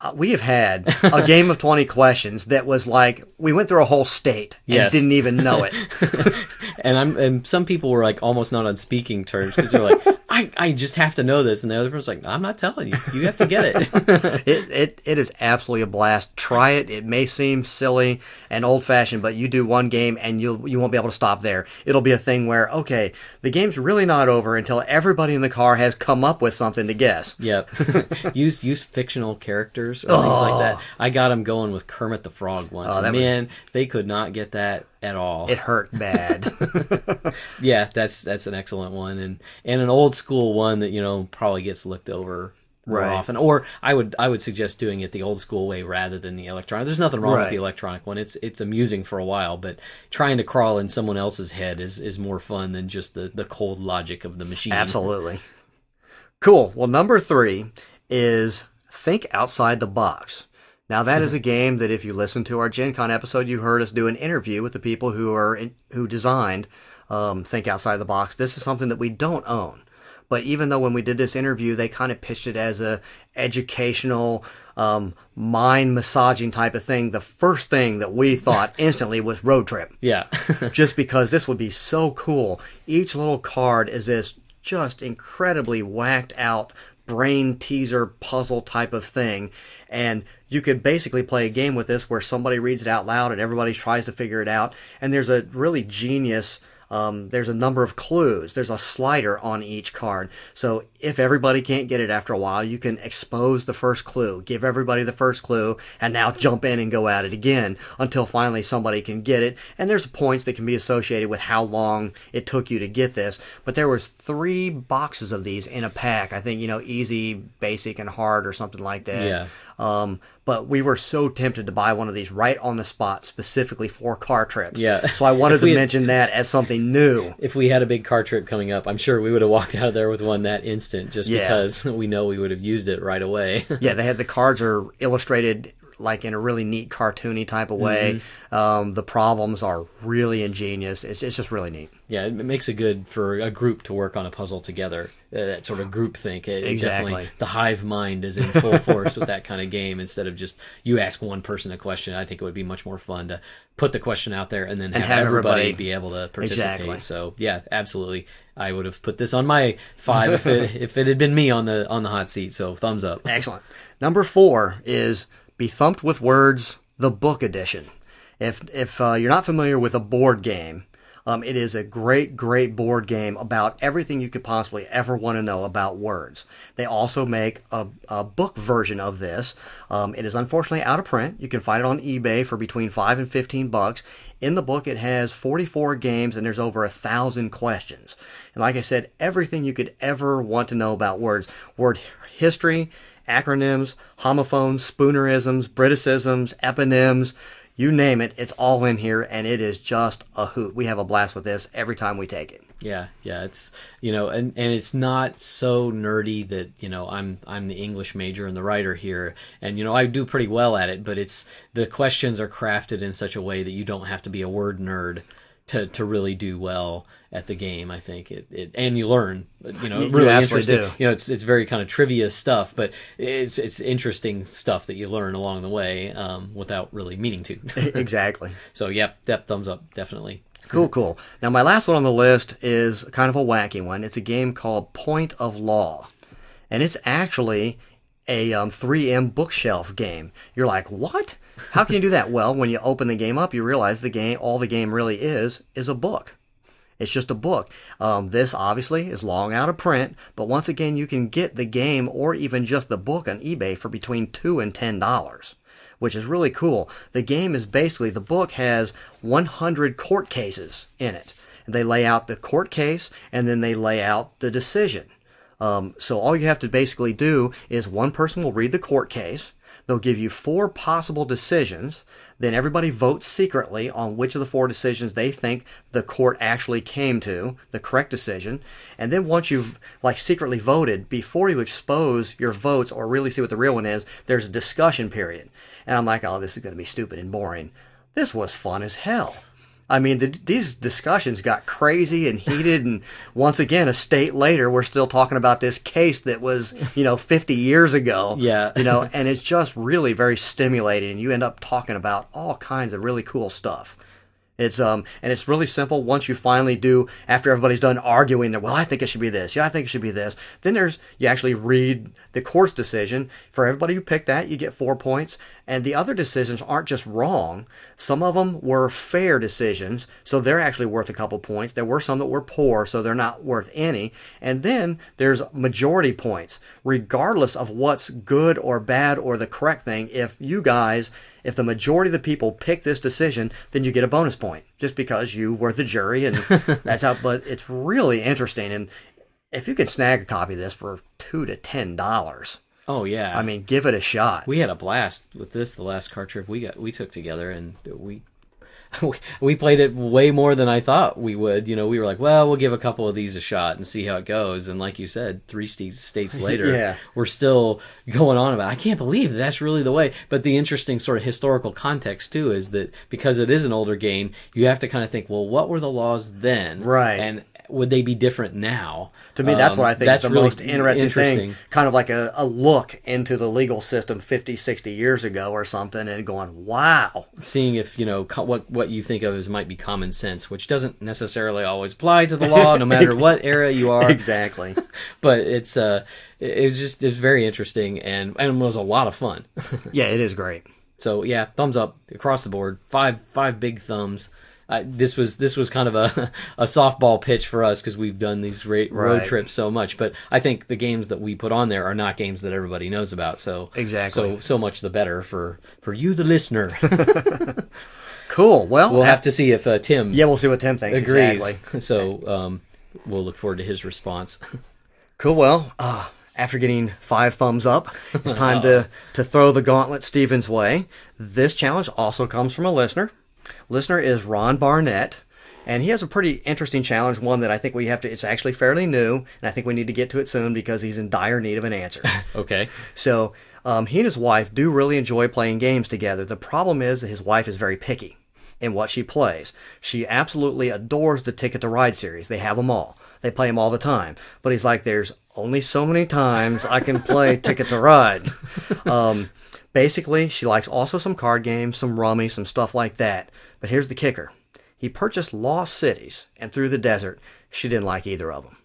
uh, we have had [LAUGHS] a game of 20 questions that was like we went through a whole state and Yes. didn't even know it. [LAUGHS] and I'm and some people were like almost not on speaking terms because they're like, I, I just have to know this, and the other person's like, I'm not telling you. You have to get it. [LAUGHS] [LAUGHS] it, it it is absolutely a blast. Try it. It may seem silly and old fashioned, but you do one game and you'll you won't be able to stop there. It'll be a thing where okay, the game's really not over until everybody in the car has come up with something to guess. yep. [LAUGHS] use use fictional characters or things like that. I got them going with Kermit the Frog once. Oh, and that was- man, they could not get that at all. It hurt bad. [LAUGHS] yeah, that's that's an excellent one, and and an old school one that you know probably gets looked over. More Right. often, or I would I would suggest doing it the old school way rather than the electronic. There's nothing wrong with the electronic one. It's it's amusing for a while, but trying to crawl in someone else's head is, is more fun than just the, the cold logic of the machine. Absolutely. Cool. Well, number three is think outside the box. Now that is a [LAUGHS] game that if you listen to our Gen Con episode, you heard us do an interview with the people who are in, who designed um, Think Outside the Box. This is something that we don't own. But even though when we did this interview, they kind of pitched it as a educational, um, mind massaging type of thing, the first thing that we [LAUGHS] thought instantly was Road Trip Yeah. [LAUGHS] just because this would be so cool. Each little card is this just incredibly whacked out brain teaser puzzle type of thing. And you could basically play a game with this where somebody reads it out loud and everybody tries to figure it out. And there's a really genius. Um, there's a number of clues. There's a slider on each card. So if everybody can't get it after a while, you can expose the first clue, give everybody the first clue, and now jump in and go at it again until finally somebody can get it. And there's points that can be associated with how long it took you to get this. But there was three boxes of these in a pack. I think you know, easy, basic, and hard, or something like that. Yeah. Um, but we were so tempted to buy one of these right on the spot, specifically for car trips. Yeah. So I wanted to had- mention that as something new. if we had a big car trip coming up, I'm sure we would have walked out of there with one that instant just Yeah. because [LAUGHS] we know we would have used it right away. yeah, they had the cards are illustrated like in a really neat cartoony type of way. Mm-hmm. Um, the problems are really ingenious. It's, it's just really neat. yeah, it makes it good for a group to work on a puzzle together. Uh, that sort of group think. It, Exactly. the hive mind is in full force with that kind of game instead of just you ask one person a question. I think it would be much more fun to put the question out there and then have, have everybody, everybody- be able to participate. Exactly. So yeah, absolutely. I would have put this on my five if it [LAUGHS] if it had been me on the on the hot seat. So thumbs up. Excellent. Number four is Be Thumped with Words, the book edition. If if uh, you're not familiar with a board game, um, it is a great, great board game about everything you could possibly ever want to know about words. They also make a, a book version of this. Um, it is unfortunately out of print. You can find it on eBay for between five and fifteen bucks. In the book, it has 44 games and there's over a thousand questions. And like I said, everything you could ever want to know about words, word history, acronyms, homophones, spoonerisms, Briticisms, eponyms, you name it, it's all in here, and it is just a hoot. We have a blast with this every time we take it. Yeah, yeah, it's you know, and and it's not so nerdy that you know I'm I'm the English major and the writer here, and you know I do pretty well at it, but it's the questions are crafted in such a way that you don't have to be a word nerd to to really do well at the game. I think it, it and you learn, you know, You- you really interesting. do. You know, it's it's very kind of trivia stuff, but it's it's interesting stuff that you learn along the way um, without really meaning to. [LAUGHS] exactly. so, yep, yep, thumbs up, definitely. Cool, cool. Now, my last one on the list is kind of a wacky one. It's a game called Point of Law, and it's actually a um, 3M bookshelf game. You're like, what? How can you do that? Well, when you open the game up, you realize the game, all the game really is, is a book. It's just a book. Um, this obviously is long out of print, but once again, you can get the game or even just the book on eBay for between two and ten dollars, which is really cool. The game is basically the book has 100 court cases in it. They lay out the court case and then they lay out the decision. Um, so all you have to basically do is one person will read the court case. They'll give you four possible decisions. Then everybody votes secretly on which of the four decisions they think the court actually came to, the correct decision. And then once you've like secretly voted, before you expose your votes or really see what the real one is, there's a discussion period. And I'm like, oh, this is going to be stupid and boring. This was fun as hell. I mean, the, these discussions got crazy and heated, and once again, a state later, we're still talking about this case that was, you know, 50 years ago. Yeah. You know, and it's just really very stimulating, and you end up talking about all kinds of really cool stuff. It's um and it's really simple once you finally do after everybody's done arguing that well I think it should be this yeah I think it should be this then there's you actually read the court's decision for everybody who picked that you get four points and the other decisions aren't just wrong. Some of them were fair decisions so they're actually worth a couple points. There were some that were poor so they're not worth any. And then there's majority points. Regardless of what's good or bad or the correct thing if you guys if the majority of the people pick this decision, then you get a bonus point just because you were the jury and [LAUGHS] that's how. But it's really interesting, and if you could snag a copy of this for two to ten dollars, Oh yeah. I mean, give it a shot. we had a blast with this the last car trip we got we took together and [LAUGHS] we we played it way more than I thought we would. You know, we were like, well, we'll give a couple of these a shot and see how it goes. And like you said, three states, [LAUGHS] later, Yeah. we're still going on about. I can't believe that's really the way. But the interesting sort of historical context too is that because it is an older game, you have to kind of think, well, what were the laws then, Right. And would they be different now? To me, that's Um, what I think that's is the really most interesting, thing. Kind of like a, a look into the legal system 50, 60 years ago or something and going, wow. seeing if you know co- what what you think of as might be common sense, which doesn't necessarily always apply to the law, no [LAUGHS] matter what era you are. Exactly. [LAUGHS] But it's uh, it it was just it was very interesting and and was a lot of fun. [LAUGHS] yeah, it is great. so yeah, thumbs up across the board. Five five big thumbs. Uh, this was this was kind of a [LAUGHS] a softball pitch for us because we've done these ra- road Right. trips so much. But I think the games that we put on there are not games that everybody knows about. So Exactly. so so much the better for for you, the listener. [LAUGHS] [LAUGHS] Cool. Well, we'll have to see if uh, Tim yeah, we'll see what Tim thinks. agrees. Exactly. So um, we'll look forward to his response. Cool. Well, uh, after getting five thumbs up, it's time to, to throw the gauntlet Steven's way. This challenge also comes from a listener. Listener is Ron Barnett, and he has a pretty interesting challenge, one that I think we have to, it's actually fairly new, and I think we need to get to it soon because he's in dire need of an answer. [LAUGHS] okay. So um, he and his wife do really enjoy playing games together. The problem is that his wife is very picky in what she plays. She absolutely adores the Ticket to Ride series. They have them all. They play them all the time. But he's like, there's only so many times I can play [LAUGHS] Ticket to Ride. Um, basically, she likes also some card games, some rummy, some stuff like that. But here's the kicker. He purchased Lost Cities, and through the desert, she didn't like either of them.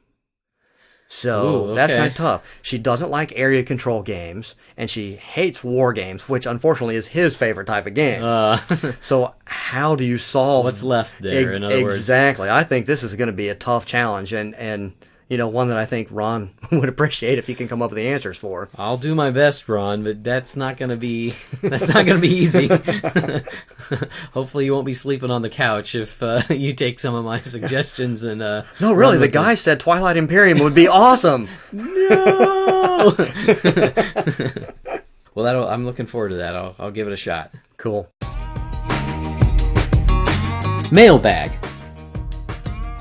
So Ooh, that's kind of tough. She doesn't like area control games, and she hates war games, which unfortunately is his favorite type of game. Uh, [LAUGHS] so how do you solve What's left there, in other words? exactly? I think this is going to be a tough challenge, and and you know one that I think Ron [LAUGHS] would appreciate if he can come up with the answers for. I'll do my best, Ron, but that's not gonna be [LAUGHS] that's not gonna be easy. [LAUGHS] Hopefully, you won't be sleeping on the couch if uh, you take some of my suggestions and. Uh, No, really, the guy said Twilight Imperium would be awesome. No! well, that'll, I'm looking forward to that. I'll, I'll give it a shot. Cool. Mailbag.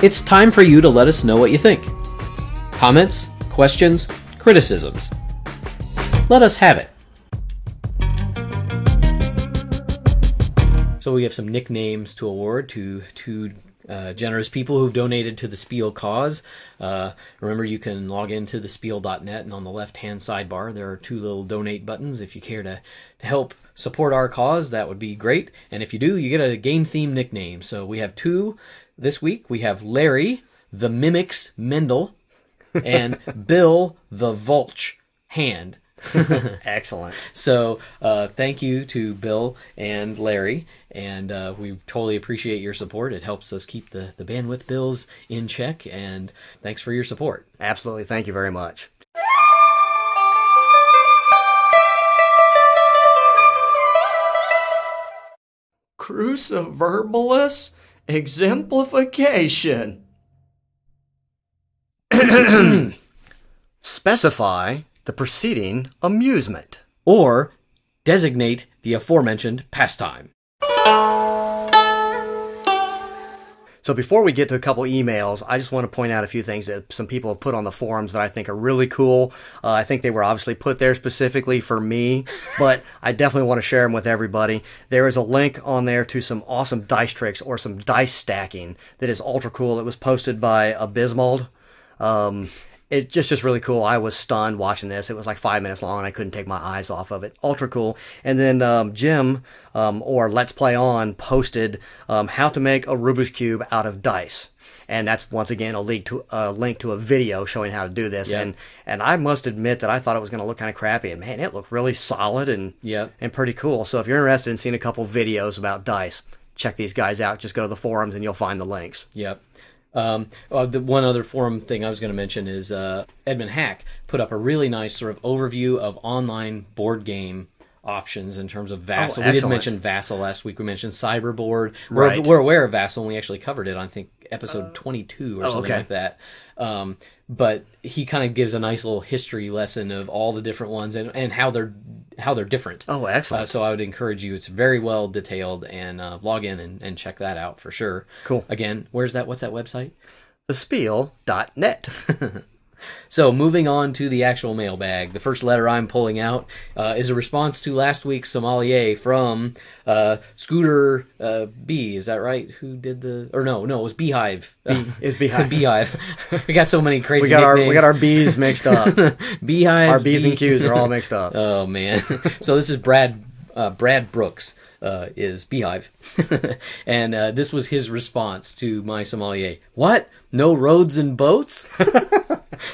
It's time for you to let us know what you think. Comments, questions, criticisms. Let us have it. So we have some nicknames to award to two uh, generous people who've donated to the Spiel cause. Uh, remember, you can log into the Spiel.net, and on the left-hand sidebar, there are two little donate buttons. If you care to, to help support our cause, that would be great. And if you do, you get a game-themed nickname. So we have two this week. We have Larry, the Mimics Mendel, and Bill, the Vulch Hand. [LAUGHS] Excellent. So, uh, thank you to Bill and Larry, and uh, we totally appreciate your support. It helps us keep the, the bandwidth bills in check, and thanks for your support. Absolutely. Thank you very much. Cruciverbalist exemplification. [CLEARS THROAT] Specify the preceding amusement. Or designate the aforementioned pastime. So before we get to a couple emails, I just want to point out a few things that some people have put on the forums that I think are really cool. Uh, I think they were obviously put there specifically for me, but [LAUGHS] I definitely want to share them with everybody. There is a link on there to some awesome dice tricks or some dice stacking that is ultra cool. It was posted by Abysmald. Um, it just just really cool. I was stunned watching this. It was like five minutes long, and I couldn't take my eyes off of it. Ultra cool. And then um, Jim um, or Let's Play On posted um, how to make a Rubik's cube out of dice, and that's once again a link to a link to a video showing how to do this. Yeah. And and I must admit that I thought it was going to look kind of crappy, and man, it looked really solid and Yep. and pretty cool. So if you're interested in seeing a couple videos about dice, check these guys out. Just go to the forums and you'll find the links. Yep. Um, uh, the one other forum thing I was going to mention is uh, Edmund Hack put up a really nice sort of overview of online board game options in terms of Vassal. we didn't mention Vassal last week. We mentioned Cyberboard. We're, Right. we're aware of Vassal, and we actually covered it I think episode twenty-two or something okay. like that. Um, but he kind of gives a nice little history lesson of all the different ones and, and how they're how they're different. Oh, excellent. Uh, so I would encourage you. It's very well detailed, and uh, log in and, and check that out for sure. Cool. Again, where's that? What's that website? Thespiel.net. [LAUGHS] So moving on to the actual mailbag, the first letter I'm pulling out uh, is a response to last week's sommelier from uh, Scooter uh, B. Is that right? Who did the? Or no, no, it was Beehive. it's Beehive. [LAUGHS] Beehive. [LAUGHS] we got so many crazy we got our nicknames. we got our B's mixed up. [LAUGHS] Beehive. our B's and Bee- Q's are all mixed up. Oh man! so this is Brad uh, Brad Brooks uh, is Beehive, and uh, this was his response to my sommelier. What? No roads and boats?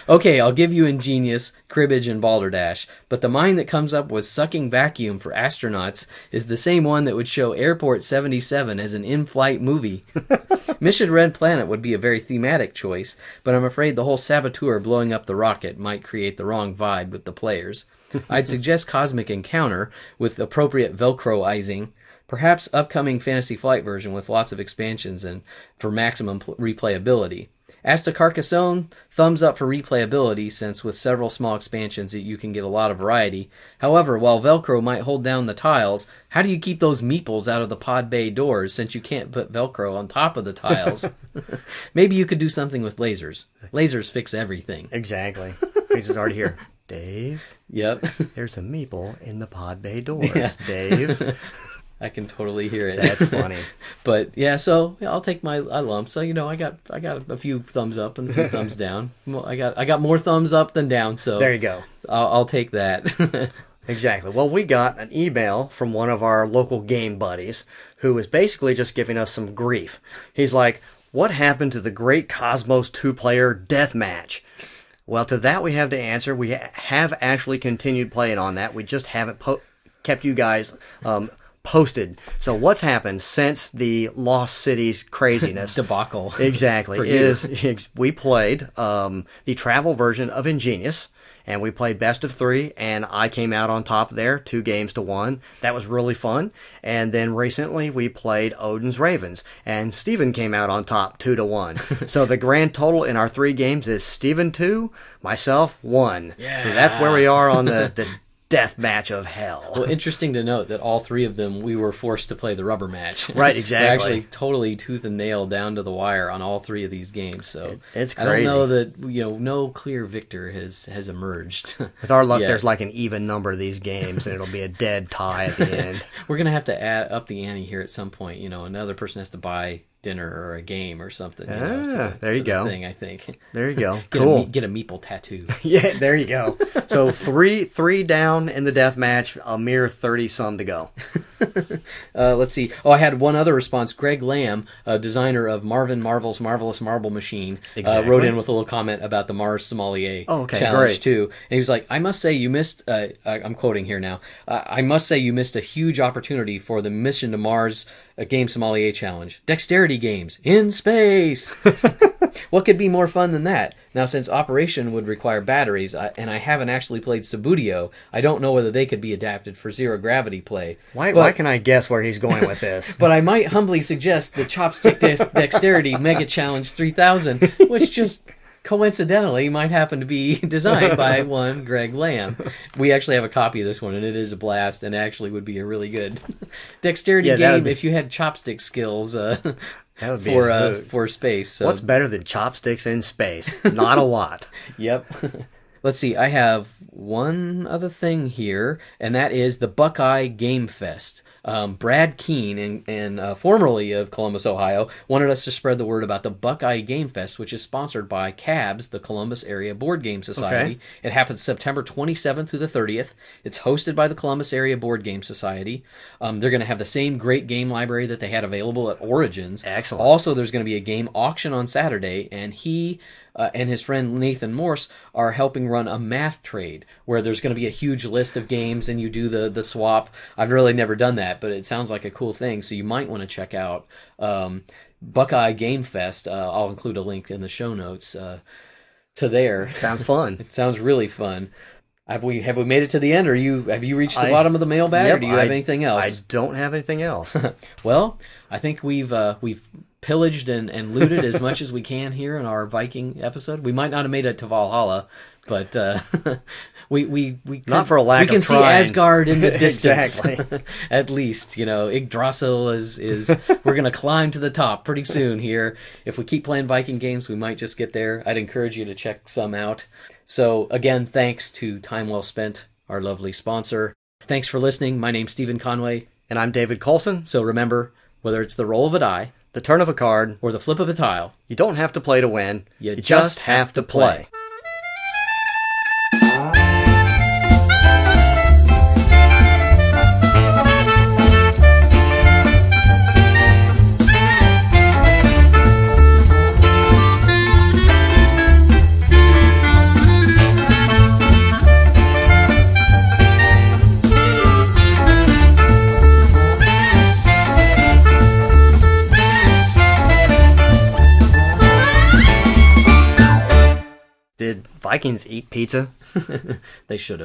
Okay, I'll give you ingenious, cribbage, and balderdash, but the mind that comes up with sucking vacuum for astronauts is the same one that would show Airport 77 as an in-flight movie. [LAUGHS] Mission Red Planet would be a very thematic choice, but I'm afraid the whole saboteur blowing up the rocket might create the wrong vibe with the players. [LAUGHS] I'd suggest Cosmic Encounter with appropriate Velcroizing, perhaps upcoming Fantasy Flight version with lots of expansions and for maximum pl- replayability. As to Carcassonne, thumbs up for replayability since with several small expansions you can get a lot of variety. However, while Velcro might hold down the tiles, how do you keep those meeples out of the pod bay doors since you can't put Velcro on top of the tiles? [LAUGHS] Maybe you could do something with lasers. Lasers fix everything. Exactly. We just already here. Dave, Yep. there's a meeple in the pod bay [LAUGHS] doors. Dave, [LAUGHS] I can totally hear it. that's [LAUGHS] funny. But yeah, so yeah, I'll take my I lump. So you know, I got I got a few thumbs up and a few thumbs [LAUGHS] down. Well, I got I got more thumbs up than down. So There you go. I'll, I'll take that. [LAUGHS] Exactly. Well, we got an email from one of our local game buddies who was basically just giving us some grief. He's like, What happened to the great Kosmos two player death match? Well, to that we have to answer. We have actually continued playing on that. We just haven't po- kept you guys um, posted. So, what's happened since the Lost Cities [LAUGHS] craziness? Debacle. Exactly. [LAUGHS] Is we played um, the travel version of Ingenious, and we played best of three, and I came out on top there, two games to one. That was really fun. And then recently we played Odin's Ravens, and Steven came out on top, two to one. [LAUGHS] so the grand total in our three games is Steven two, myself one. Yeah. So that's where we are on the, the death match of hell. Well, interesting to note that all three of them we were forced to play the rubber match. [LAUGHS] Right, exactly. actually totally tooth and nail down to the wire on all three of these games. So It's I don't know that you know no clear victor has has emerged. [LAUGHS] With our luck, Yeah. there's like an even number of these games, and it'll be a dead tie at the [LAUGHS] end. We're gonna have to add up the ante here at some point. You know, another person has to buy dinner or a game or something. You know, Ah, the- there you go. Thing I think. There you go. [LAUGHS] Get cool. A, get a meeple tattoo. [LAUGHS] yeah, there you go. So [LAUGHS] three three down in the death match, a mere thirty some to go. Uh, let's see. Oh, I had one other response. Greg Lamb, uh, designer of Marvin Marvel's Marvelous Marble Machine, uh, wrote in with a little comment about the Mars Sommelier Oh, okay, challenge great. too. And he was like, "I must say you missed. Uh, I- I'm quoting here now. Uh, I must say you missed a huge opportunity for the Mission to Mars uh, Game Sommelier Challenge. Dexterity games in space. [LAUGHS] what could be more fun than that? Now, since operation would require batteries, I, and I haven't actually played Subbuteo, I don't know whether they could be adapted for zero gravity play. Why But- why can I guess where he's going with this? [LAUGHS] but I might humbly suggest the Chopstick De- Dexterity Mega Challenge 3000, which just coincidentally might happen to be [LAUGHS] designed by [LAUGHS] one Greg Lamb. We actually have a copy of this one, and it is a blast, and actually would be a really good [LAUGHS] dexterity Yeah, game be- if you had chopstick skills uh, That would be for uh, for space. So, What's better than chopsticks in space? Not a lot. Yep. Let's see. I have one other thing here, and that is the Buckeye Game Fest. Um, Brad Keene, and, and uh, formerly of Columbus, Ohio, wanted us to spread the word about the Buckeye Game Fest, which is sponsored by CABS, the Columbus Area Board Game Society. Okay. It happens September 27th through the 30th. It's hosted by the Columbus Area Board Game Society. Um, they're going to have the same great game library that they had available at Origins. Excellent. Also, there's going to be a game auction on Saturday, and he uh, and his friend Nathan Morse are helping run a math trade where there's going to be a huge list of games and you do the the swap. I've really never done that, but it sounds like a cool thing, so you might want to check out um, Buckeye Game Fest. Uh, I'll include a link in the show notes uh, to there. [LAUGHS] Sounds fun. It sounds really fun. Have we have we made it to the end, or you have you reached the I- bottom of the mailbag, or do you have I- anything else? I don't have anything else. [LAUGHS] Well, I think we've uh, we've pillaged and, and looted as much as we can here in our Viking episode. We might not have made it to Valhalla, but uh, [LAUGHS] we we we could, Not for a lack we can of see. Asgard in the [LAUGHS] distance. [LAUGHS] At least you know Yggdrasil is is we're gonna climb to the top pretty soon here. If we keep playing Viking games, we might just get there. I'd encourage you to check some out. So again, thanks to Time Well Spent, our lovely sponsor. Thanks for listening. My name's Stephen Conway. and I'm David Colson. So remember, whether it's the roll of a die The turn of a card. or the flip of a tile, You don't have to play to win. You just, just have, to play. play. Vikings eat pizza? [LAUGHS] they should have.